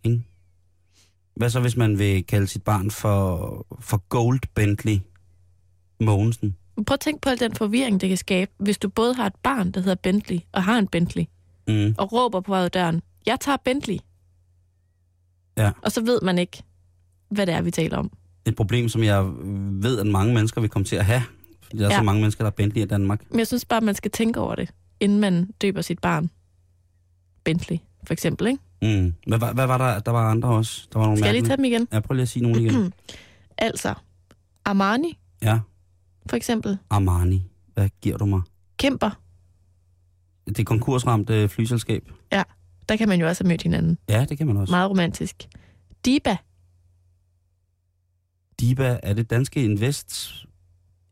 Ikke? Hvad så, hvis man vil kalde sit barn for, for Gold Bentley Mogensen? Prøv at tænke på al den forvirring, det kan skabe, hvis du både har et barn, der hedder Bentley, og har en Bentley, Mm. og råber på vej døren, jeg tager Bentley. Ja. Og så ved man ikke, hvad det er, vi taler om. Et problem, som jeg ved, at mange mennesker vil komme til at have. Fordi der er Ja. så mange mennesker, der er Bentley i Danmark. Men jeg synes bare, man skal tænke over det, inden man døber sit barn. Bentley, for eksempel, ikke? Mm. Hvad, var- hvad var der? Der var andre også. Der var nogle Skal jeg lige tage dem igen? Ja, prøv lige at sige nogle igen. <clears throat> Altså, Armani, Ja, for eksempel. Armani. Hvad giver du mig? Kæmper, Det konkursramte flyselskab. der kan man jo også have mødt hinanden. Ja, det kan man også. Meget romantisk. Diba, Diba, er det danske invest?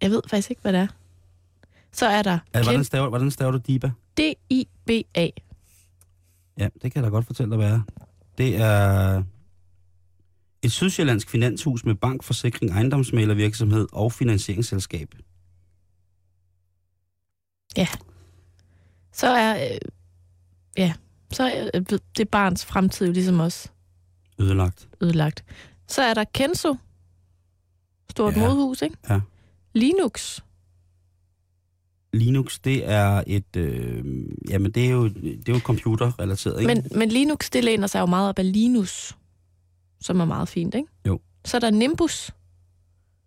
jeg ved faktisk ikke, hvad det er. Så er der Er, hvordan, staver, hvordan staver du Diba? D-I-B-A. Ja, det kan jeg da godt fortælle dig, hvad er. Det er et sydsjællandsk finanshus med bank, forsikring, ejendomsmælervirksomhed og finansieringsselskab. Så er, øh, ja, så er øh, det barns fremtid jo ligesom også Ødelagt. ødelagt. Så er der Kenzo, stort Ja. ja. modhus, ikke? Ja. Linux, Linux, det er et, øh, jamen det er jo, det er jo computerrelateret, ikke? men, men Linux, det læner sig jo meget op af Linus, som er meget fint, ikke? Jo. Så er der Nimbus,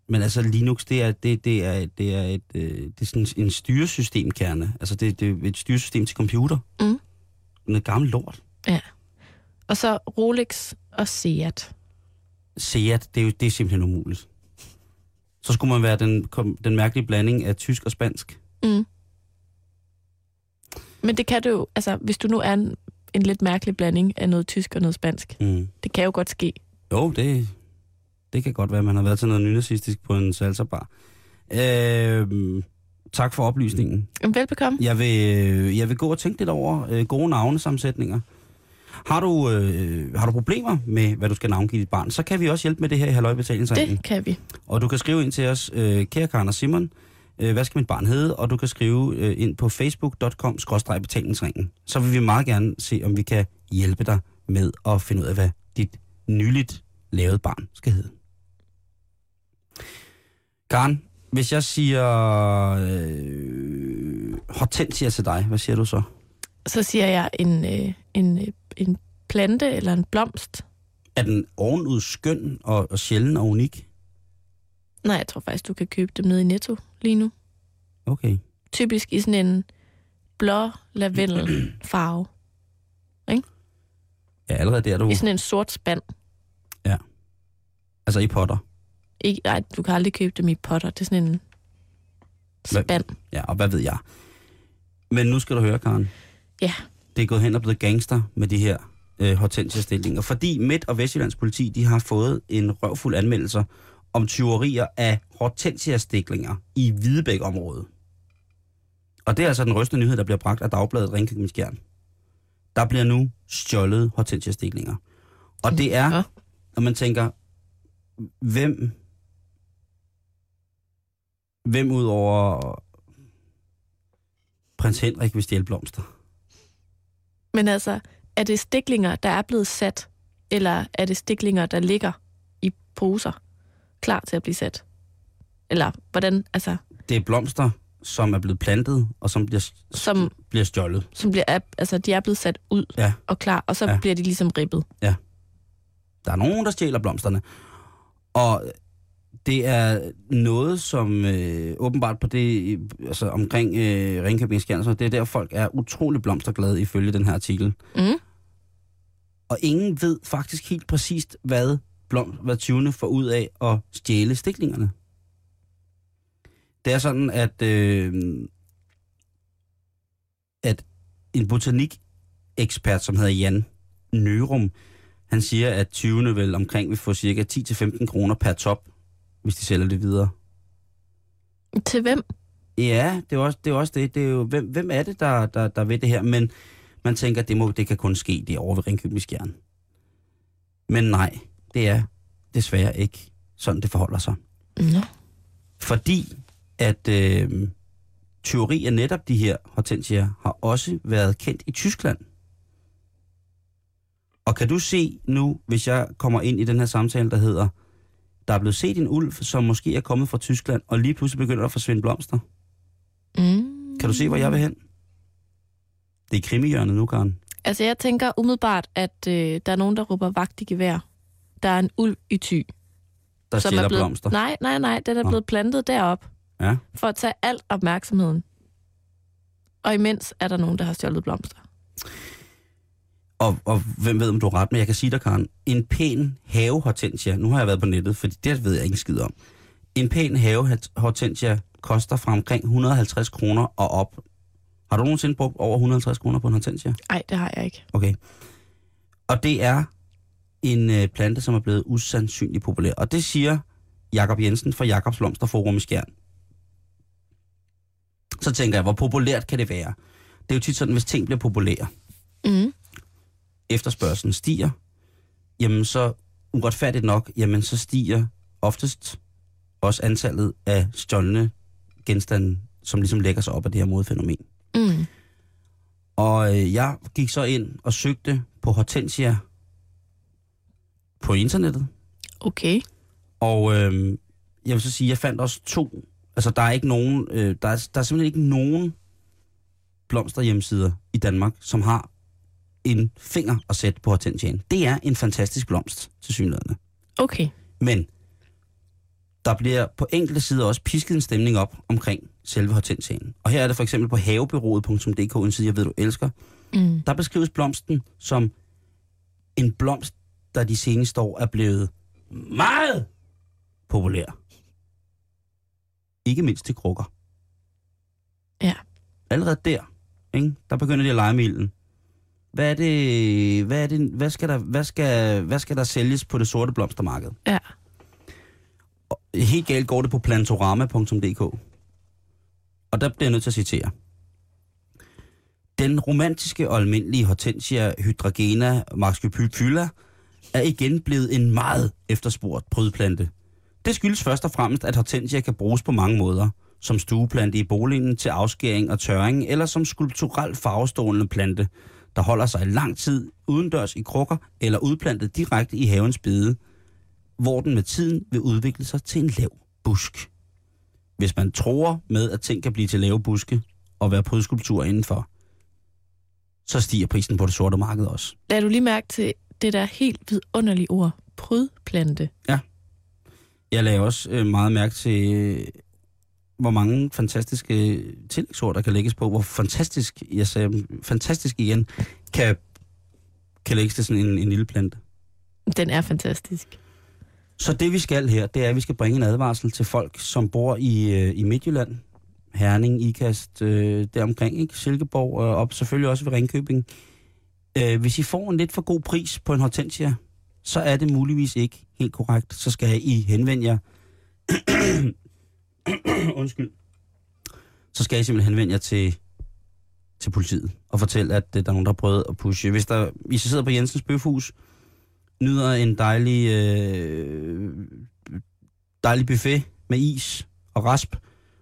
Men altså Linux, det er, det, det er, det er, et, øh, det er sådan en styresystemkerne. Altså det, det er et styresystem til computer. Mm. Noget gammelt lort. og så Rolex og Seat. Seat, det er jo det er simpelthen umuligt. Så skulle man være den, den mærkelige blanding af tysk og spansk. Mm. Men det kan du jo, altså hvis du nu er en, en lidt mærkelig blanding af noget tysk og noget spansk, Mm. det kan jo godt ske. Jo, det, det kan godt være, man har været til noget nynazistisk på en salsa-bar. Øh, tak for oplysningen. Velbekomme. Jeg vil, jeg vil gå og tænke lidt over øh, gode navnesammensætninger. Har du, øh, har du problemer med, hvad du skal navngive dit barn, så kan vi også hjælpe med det her i halvøjbetalingsringen. Det kan vi. Og du kan skrive ind til os, øh, kære Karen og Simon, øh, hvad skal mit barn hedde? Og du kan skrive øh, ind på facebook.com betalingsringen. Så vil vi meget gerne se, om vi kan hjælpe dig med at finde ud af, hvad dit nyligt lavet barn skal hedde. Karen, hvis jeg siger øh, hortensia til dig, hvad siger du så? Så siger jeg en, øh, en, øh, en plante eller en blomst. Er den ovenud skøn og, og sjælden og unik? Nej, jeg tror faktisk, du kan købe dem nede i Netto lige nu. Okay. Typisk i sådan en blå lavendelfarve. Ja, allerede der er du... I sådan en sort spand. Altså i potter. Ikke, nej, du kan aldrig købe dem i potter. Det er sådan en Hvad- spand. Ja, og hvad ved jeg. Men nu skal du høre, Karen. Ja. Det er gået hen og blevet gangster med de her øh, hortensia-stillinger. Fordi Midt- og Vestjyllands politi, de har fået en røvfuld anmeldelser om tyverier af hortensia-stiklinger i Hvidebæk-området. Og det er altså den rystende nyhed, der bliver bragt af Dagbladet Ringkøbing Skjern. Der bliver nu stjålet hortensia-stiklinger. Og det er, Ja. når man tænker, hvem, hvem ud over prins Henrik vil stjæle blomster? Men altså, er det stiklinger, der er blevet sat, eller er det stiklinger, der ligger i poser, klar til at blive sat? Eller hvordan, altså, Det er blomster, som er blevet plantet, og som bliver, som, bliver stjålet. som bliver, er- altså, de er blevet sat ud Ja. og klar, og så Ja. ja. bliver de ligesom ribbet. Der er nogen, der stjæler blomsterne. Og det er noget, som øh, åbenbart på det, altså omkring øh, Ringkøbing Skjern, så det er der, folk er utrolig blomsterglade ifølge den her artikel. Mm. Og ingen ved faktisk helt præcist, hvad, blom, hvad 20. får ud af at stjæle stiklingerne. Det er sådan, at, øh, at en botanikekspert, som hedder Jan Nørum, Han siger, at 20'erne vel omkring vil få cirka 10-15 kroner per top, hvis de sælger det videre. Til hvem? Ja, det er også det. Er også det. det er jo, hvem, hvem er det, der, der, der ved det her? Men man tænker, at det, må, det kan kun ske det over ved Ringkøbing Skjern. Men nej, det er desværre ikke sådan, det forholder sig. Nå. Fordi at øh, teori af netop de her hortensier har også været kendt i Tyskland. Og kan du se nu, hvis jeg kommer ind i den her samtale, der hedder, der er blevet set en ulv, som måske er kommet fra Tyskland, og lige pludselig begynder at forsvinde blomster. Mm. Kan du se, hvor jeg vil hen? Det er krimihjørnet nu, Karen. Altså, jeg tænker umiddelbart, at øh, der er nogen, der råber vagt i gevær. Der er en ulv i ty. Der som stjæler er blevet, blomster. Nej, nej, nej. Den er Nå. blevet plantet derop Ja. for at tage al opmærksomheden. Og imens er der nogen, der har stjålet blomster. Og, og hvem ved, om du har ret, men jeg kan sige dig, Karen, en pæn havehortensia, nu har jeg været på nettet, for det ved jeg ikke skid om. En pæn havehortensia koster fra omkring 150 kroner og op. Har du nogensinde brugt over 150 kroner på en hortensia? Nej, det har jeg ikke. Okay. Og det er en øh, plante, som er blevet usandsynligt populær. Og det siger Jakob Jensen fra Jakobs Blomsterforum i Skjern. Så tænker jeg, hvor populært kan det være? Det er jo tit sådan, hvis ting bliver populære, Mm. efterspørgselen stiger, jamen så uretfærdigt nok, jamen så stiger oftest også antallet af stjålne genstande, som ligesom lægger sig op af det her modfænomen. Mm. Og øh, jeg gik så ind og søgte på hortensia på internettet. Okay. Og øh, jeg vil så sige, jeg fandt også to. Altså, der er ikke nogen, øh, der, er, der er simpelthen ikke nogen blomsterhjemmesider i Danmark, som har en finger at sætte på hortensiaen. Det er en fantastisk blomst, til synligheden. Okay. Men der bliver på enkelte sider også pisket en stemning op omkring selve hortensiaen. Og her er det for eksempel på havebyrået.dk, en side, jeg ved, du elsker. Mm. Der beskrives blomsten som en blomst, der de seneste år er blevet meget populær. Ikke mindst til krukker. Ja. Allerede der, ikke? der begynder de at lege med ilden. Hvad er det, hvad er det, hvad skal der, hvad skal, hvad skal der sælges på det sorte blomstermarked? Ja. Og Helt galt går det på plantorama.dk. Og der bliver jeg nødt til at citere. Den romantiske og almindelige Hortensia hydrogena maxcopyphylla er igen blevet en meget efterspurgt prydplante. Det skyldes først og fremmest, at hortensia kan bruges på mange måder. Som stueplante i boligen til afskæring og tørring, eller som skulpturel farvestående plante, der holder sig i lang tid udendørs i krukker eller udplantet direkte i havens bede, hvor den med tiden vil udvikle sig til en lav busk. Hvis man tror med, at ting kan blive til lave buske og være prydeskulptur indenfor, så stiger prisen på det sorte marked også. Lad du lige mærke til det der helt vidunderlige ord. Prydplante. Jeg lagde også øh, meget mærke til, øh, hvor mange fantastiske tillægsord, der kan lægges på. Hvor fantastisk, jeg sagde fantastisk igen, kan, kan lægges til sådan en, en lille plante. Den er fantastisk. Så det vi skal her, det er, at vi skal bringe en advarsel til folk, som bor i, øh, i Midtjylland. Herning, Ikast, øh, deromkring, ikke? Silkeborg og op, selvfølgelig også ved Ringkøbing. Øh, hvis I får en lidt for god pris på en hortensia, så er det muligvis ikke helt korrekt. Så skal I henvende jer. <coughs> Undskyld. Så skal I simpelthen henvende jer til, til politiet og fortælle, at øh, der er nogen, der har prøvet at pushe. Hvis, der, hvis I sidder på Jensens Bøfhus, nyder en dejlig, øh, dejlig buffet med is og rasp,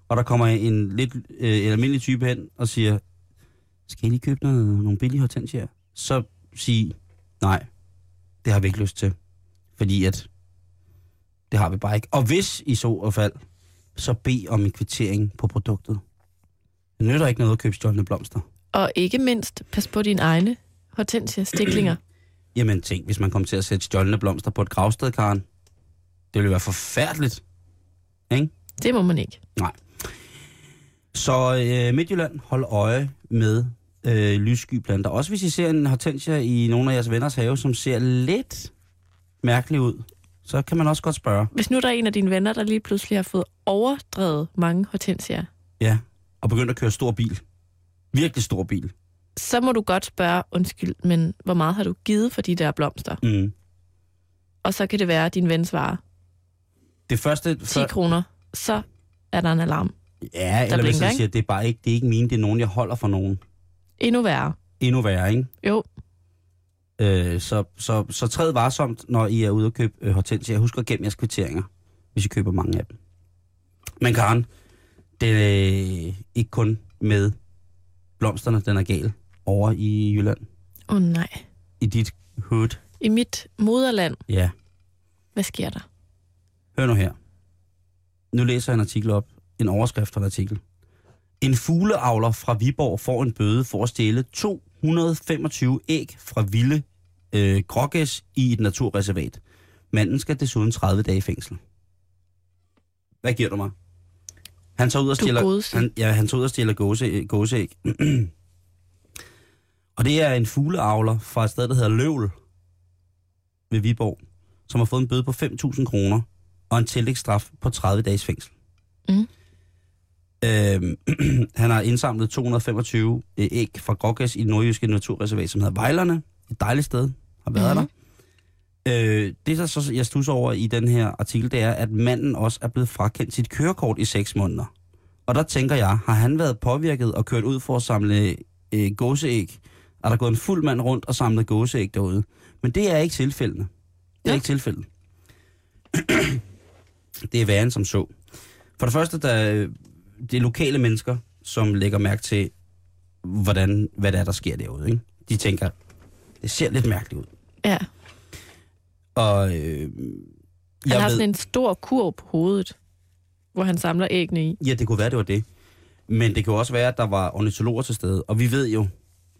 og der kommer en lidt øh, en almindelig type hen og siger, skal I lige købe noget, nogle billige hortensier? Så sig, nej, det har vi ikke lyst til. Fordi at, det har vi bare ikke. Og hvis i så fald, så bed om en kvittering på produktet. Det nytter ikke noget at købe stjålne blomster. Og ikke mindst, pas på dine egne hortensia-stiklinger. <clears throat> Jamen tænk, hvis man kom til at sætte stjålne blomster på et gravsted, Karen. Det ville være forfærdeligt. Ikke? Det må man ikke. Så øh, Midtjylland, hold øje med øh, lysskyplanter. Også hvis I ser en hortensia i nogle af jeres venners have, som ser lidt mærkelig ud, så kan man også godt spørge. Hvis nu der er en af dine venner, der lige pludselig har fået overdrevet mange hortensier, Ja, og begyndt at køre stor bil. Virkelig stor bil. så må du godt spørge, undskyld, men hvor meget har du givet for de der blomster? Mm. Og så kan det være, at din ven svarer Det første... 10 kroner, så er der en alarm. Ja, eller hvis blinker, jeg ikke? siger, det er bare ikke, det er ikke mine, det er nogen, jeg holder for nogen. Endnu værre. Endnu værre, ikke? Jo, Øh, så, så, så træd varsomt, når I er ude og købe øh, hortensia. Husk at gemme jeres kvitteringer, hvis I køber mange af dem. Men Karen, det er øh, ikke kun med blomsterne, den er gal over i Jylland. åh oh, nej. I dit hood. I mit moderland, Ja, hvad sker der? hør nu her. Nu læser jeg en artikel op. En overskrift fra en artikel. En fugleavler fra Viborg får en bøde for at stjæle 225 æg fra vilde øh, grågæs i et naturreservat. Manden skal desuden 30 dage i fængsel. Hvad giver du mig? Han tager ud og stjæler, han, ja, han tager ud og stjæler gåse, gåseæg. <clears throat> og det er en fugleavler fra et sted, der hedder Løvl ved Viborg, som har fået en bøde på 5.000 kroner og en tillægsstraf på 30 dages fængsel. Mm. Øhm, <clears throat> han har indsamlet 225 øh, æg fra Grågæs i nordjyske naturreservat, som hedder Vejlerne. Et dejligt sted. Har været Mhm. der. Øh, det, der så jeg stusser over i den her artikel, det er, at manden også er blevet frakendt sit kørekort i 6 måneder. Og der tænker jeg, har han været påvirket og kørt ud for at samle øh, gåseæg? Er der gået en fuld mand rundt og samlet gåseæg derude? Men det er ikke tilfældende. Det er Ja. ikke tilfældet. <clears throat> det er værre end som så. For det første, der, det er lokale mennesker, som lægger mærke til, hvordan, hvad det er, der sker derude. Ikke? De tænker, det ser lidt mærkeligt ud. Ja, Og øh, han jeg har ved, sådan en stor kurv på hovedet, hvor han samler æggene i. ja, det kunne være, det var det. Men det kan jo også være, at der var ornitologer til stede. Og vi ved jo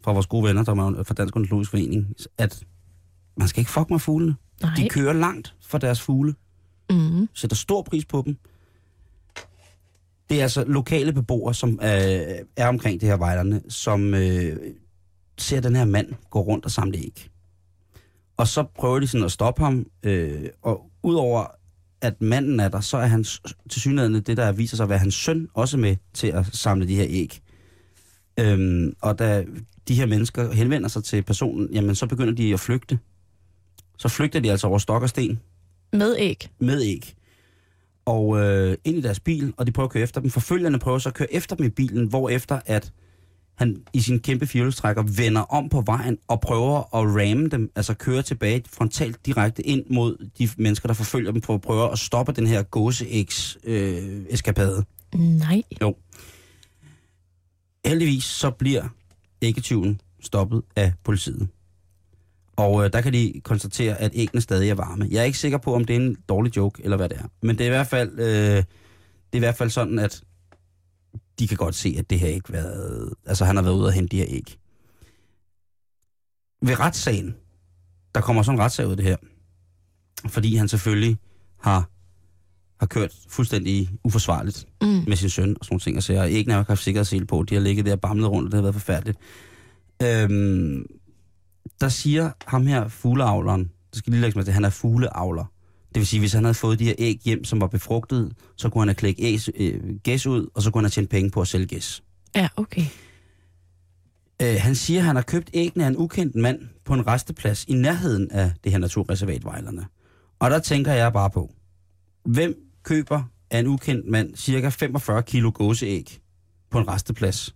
fra vores gode venner, der er fra Dansk Ornitologisk Forening, at man skal ikke fuck med fuglene. Nej. De kører langt for deres fugle. Mm. sætter stor pris på dem. Det er altså lokale beboere, som øh, er omkring det her vejlerne, som øh, ser den her mand gå rundt og samle æg. Og så prøver de sådan at stoppe ham, øh, og udover at manden er der, så er hans til synligheden det, der viser sig at være hans søn, også med til at samle de her æg. Øhm, og da de her mennesker henvender sig til personen, jamen så begynder de at flygte. Så flygter de altså over stok og sten Med æg. med æg. Og øh, ind i deres bil, og de prøver at køre efter dem. Forfølgerne prøver så at køre efter dem i bilen, hvor efter at han i sin kæmpe firehjulstrækker vender om på vejen og prøver at ramme dem, altså køre tilbage frontalt direkte ind mod de mennesker, der forfølger dem, for at prøve at stoppe den her gåseægs øh. Nej. Jo. Heldigvis så bliver æggetyven stoppet af politiet. Og øh, der kan de konstatere, at æggene stadig er varme. Jeg er ikke sikker på, om det er en dårlig joke, eller hvad det er. Men det er i hvert fald, øh, det er i hvert fald sådan, at de kan godt se, at det her ikke været... Altså, han har været ude og hente de her æg. Ved retssagen, der kommer sådan en retssag ud af det her. Fordi han selvfølgelig har, har kørt fuldstændig uforsvarligt Mm. med sin søn og sådan nogle ting. Og så jeg ikke har haft sikkerhedssel på. De har ligget der og bamlet rundt, og det har været forfærdeligt. Øhm, der siger ham her fugleavleren, det skal lige lægge mig til, han er fugleavler. Det vil sige, hvis han havde fået de her æg hjem, som var befrugtet, så kunne han have klædt æg, øh, gæs ud, og så kunne han have tjent penge på at sælge gæs. Ja, okay. Øh, han siger, at han har købt æggene af en ukendt mand på en resteplads i nærheden af det her naturreservat Vejlerne. Og der tænker jeg bare på, hvem køber af en ukendt mand cirka 45 kilo gåseæg på en resteplads?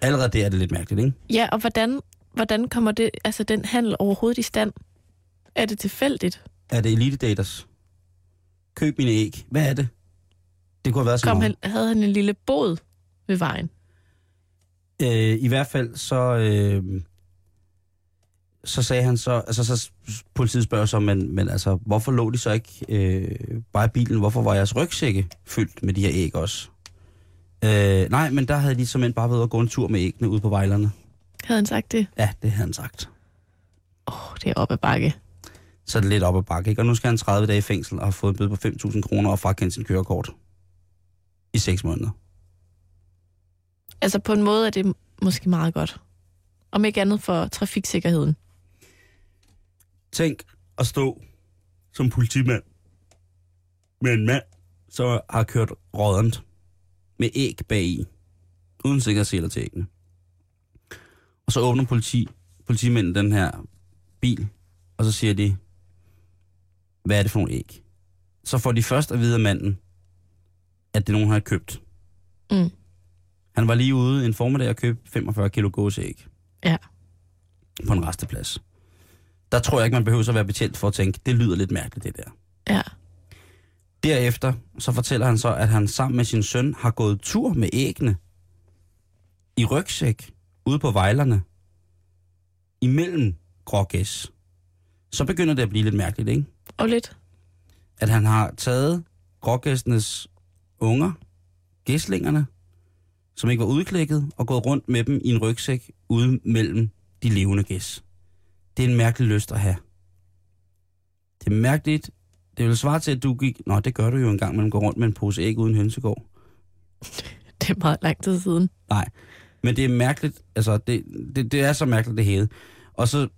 Allerede der er det lidt mærkeligt, ikke? Ja, og hvordan, hvordan kommer det, altså den handel overhovedet i stand? Er det tilfældigt? Er det Elite Daters? Køb mine æg. Hvad er det? Det kunne have været sådan Kom han, havde han en lille båd ved vejen? Øh, I hvert fald så... Øh, så sagde han så... Altså, så politiet spørger så, men, men altså, hvorfor lå de så ikke øh, bare i bilen? Hvorfor var jeres rygsække fyldt med de her æg også? Øh, nej, men der havde de simpelthen bare været at gå en tur med æggene ude på vejlerne. Havde han sagt det? Ja, det havde han sagt. Åh, oh, det er op ad bakke. Så er det lidt op ad bakke, ikke? Og nu skal han 30 dage i fængsel og har fået en bøde på 5.000 kroner og frakendt sin kørekort. I 6 måneder. Altså på en måde er det måske meget godt. Om ikke andet for trafiksikkerheden. Tænk at stå som politimand med en mand, som har kørt rådent med æg bag i, uden sikkerhedsseler til æggene. Og så åbner politi, politimændene den her bil, og så siger de, hvad er det for nogle æg? Så får de først at vide af manden, at det er nogen, han har købt. Mm. Han var lige ude en formiddag og købte 45 kilo gåseæg Ja. på en resteplads. Der tror jeg ikke, man behøver at være betjent for at tænke, det lyder lidt mærkeligt, det der. Ja. Derefter så fortæller han så, at han sammen med sin søn har gået tur med æggene i rygsæk ude på vejlerne imellem grågæs. Så begynder det at blive lidt mærkeligt, ikke? Og lidt. At han har taget grågæstenes unger, gæslingerne, som ikke var udklækket, og gået rundt med dem i en rygsæk ude mellem de levende gæs. Det er en mærkelig lyst at have. Det er mærkeligt. Det vil svare til, at du gik... Nå, det gør du jo engang, man går rundt med en pose æg uden hønsegård. <laughs> Det er meget lang tid siden. Nej, men det er mærkeligt. Altså, det, det, det er så mærkeligt, det hele. Og så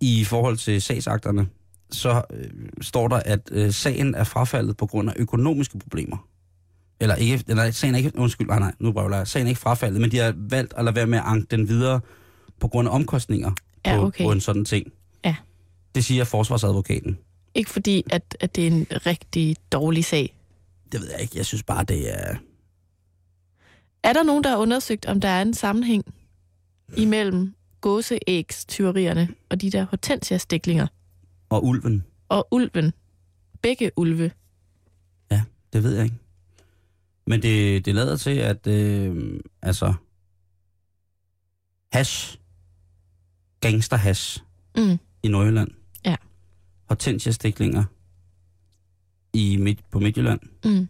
i forhold til sagsakterne, så øh, står der, at øh, sagen er frafaldet på grund af økonomiske problemer. Eller ikke, eller sagen er ikke, undskyld, nej, nej, nu brøvler jeg. Sagen er ikke frafaldet, men de har valgt at lade være med at anke den videre på grund af omkostninger Ja, på, okay. på en sådan ting. Ja. Det siger forsvarsadvokaten. Ikke fordi, at, at det er en rigtig dårlig sag. Det ved jeg ikke. Jeg synes bare, det er... Er der nogen, der har undersøgt, om der er en sammenhæng imellem gåseægstyverierne og de der hortensia-stiklinger Og ulven, og ulven? Begge ulve. det ved jeg ikke. Men det, det lader til, at øh, altså hash, gangsterhash Mm. i Nordjylland. Ja. Hortensia-stiklinger i midt, på Midtjylland. Mm.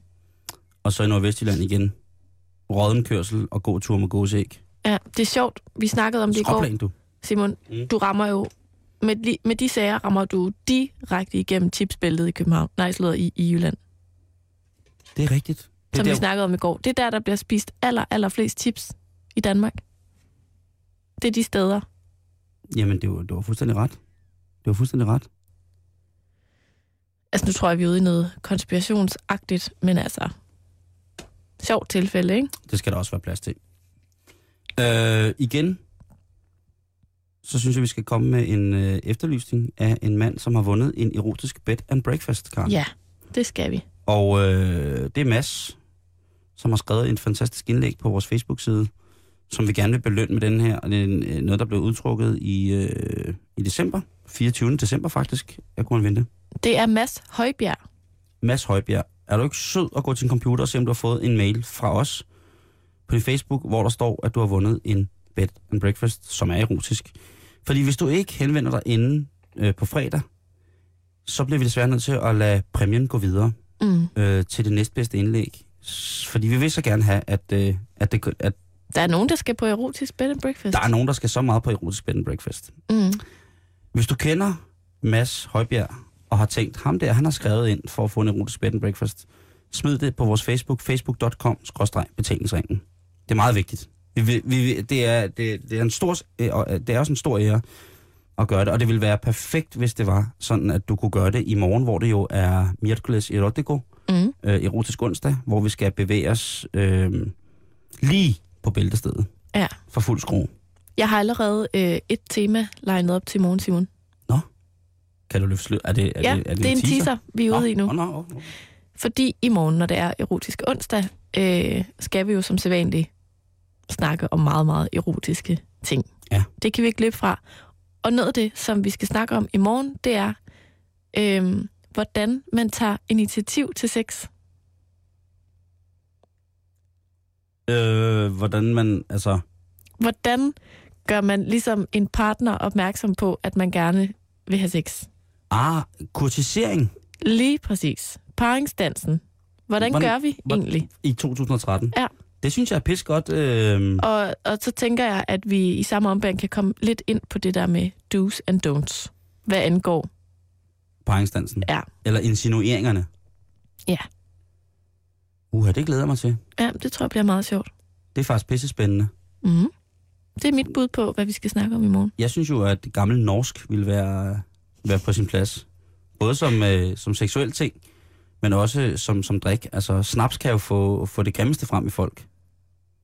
Og så i Nordvestjylland igen. Rådenkørsel og god tur med gåseæg. Ja, det er sjovt. Vi snakkede om det i går. Du. Simon, Mm. du rammer jo... Med, de- med de sager rammer du direkte igennem tipsbæltet i København. Nej, slået i, i Jylland. Det er rigtigt. Det er som der, vi snakkede om i går. Det er der, der bliver spist aller, aller flest chips i Danmark. Det er de steder. Jamen, det var, det var fuldstændig ret. Det var fuldstændig ret. Altså, nu tror jeg, vi er ude i noget konspirationsagtigt, men altså... Sjovt tilfælde, ikke? Det skal der også være plads til. Øh, igen, så synes jeg, vi skal komme med en øh, efterlysning af en mand, som har vundet en erotisk bed and breakfast, Karen. Ja, det skal vi. Og øh, det er Mads, som har skrevet en fantastisk indlæg på vores Facebook-side, som vi gerne vil belønne med den her. Det er øh, noget, der blev udtrukket i, øh, i december. 24. december faktisk. Jeg kunne vente. Det er Mads Højbjerg. Mads Højbjerg, er du ikke sød at gå til en computer og se, om du har fået en mail fra os på din Facebook, hvor der står, at du har vundet en bed and breakfast, som er erotisk. Fordi hvis du ikke henvender dig inden øh, på fredag, så bliver vi desværre nødt til at lade præmien gå videre Mm. øh, til det næstbedste indlæg. Fordi vi vil så gerne have, at, øh, at, det, at Der er nogen, der skal på erotisk bed and breakfast. der er nogen, der skal så meget på erotisk bed and breakfast. Mm. Hvis du kender Mads Højbjerg og har tænkt, ham der, han har skrevet ind for at få en erotisk bed and breakfast, smid det på vores Facebook, facebook.com-betalingsringen. Det er meget vigtigt. Vi, vi, det, er, det, det, er en stor, øh, og, øh, det er også en stor ære at gøre det, og det ville være perfekt, hvis det var sådan, at du kunne gøre det i morgen, hvor det jo er Mierkules Erotico, Mm. øh, erotisk onsdag, hvor vi skal bevæge os øh, lige på bæltestedet Ja. for fuld skrue. Jeg har allerede øh, et tema legnet op til morgen, Simon. Kan du løfte sløret? Er det, er ja, det, er det er en teaser, vi er ude i nu. Nå, nå, nå, nå. Fordi i morgen, når det er erotisk onsdag, øh, skal vi jo som sædvanligt snakke om meget, meget erotiske ting. Ja. Det kan vi ikke løbe fra. Og noget af det, som vi skal snakke om i morgen, det er, øh, hvordan man tager initiativ til sex. Øh, hvordan man, altså... Hvordan gør man ligesom en partner opmærksom på, at man gerne vil have sex? Ah, kurtisering Lige præcis. Paringsdansen. Hvordan, Hvordan- gør vi egentlig? i 2013. Ja. Det synes jeg er pis godt. Øh, Og, og så tænker jeg, at vi i samme ombæring kan komme lidt ind på det der med do's and don'ts. Hvad angår, paringsdansen. ja. Eller insinueringerne. Ja. Uha, det glæder jeg mig til. Ja, det tror jeg bliver meget sjovt. Det er faktisk pisse spændende. Mm. Det er mit bud på, hvad vi skal snakke om i morgen. Jeg synes jo, at gammel norsk ville være, være på sin plads. Både som, øh, som seksuel ting, men også som, som drik. Altså, snaps kan jo få, få det grimmeste frem i folk.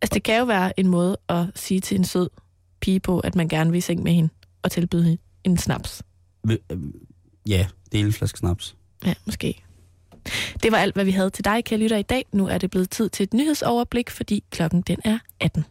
Altså, det kan jo være en måde at sige til en sød pige på, at man gerne vil i seng med hende og tilbyde hende en snaps. Øh, Ja, dele en flaske snaps. Ja, måske. Det var alt, hvad vi havde til dig, kære lytter, i dag. Nu er det blevet tid til et nyhedsoverblik, fordi klokken den er 18.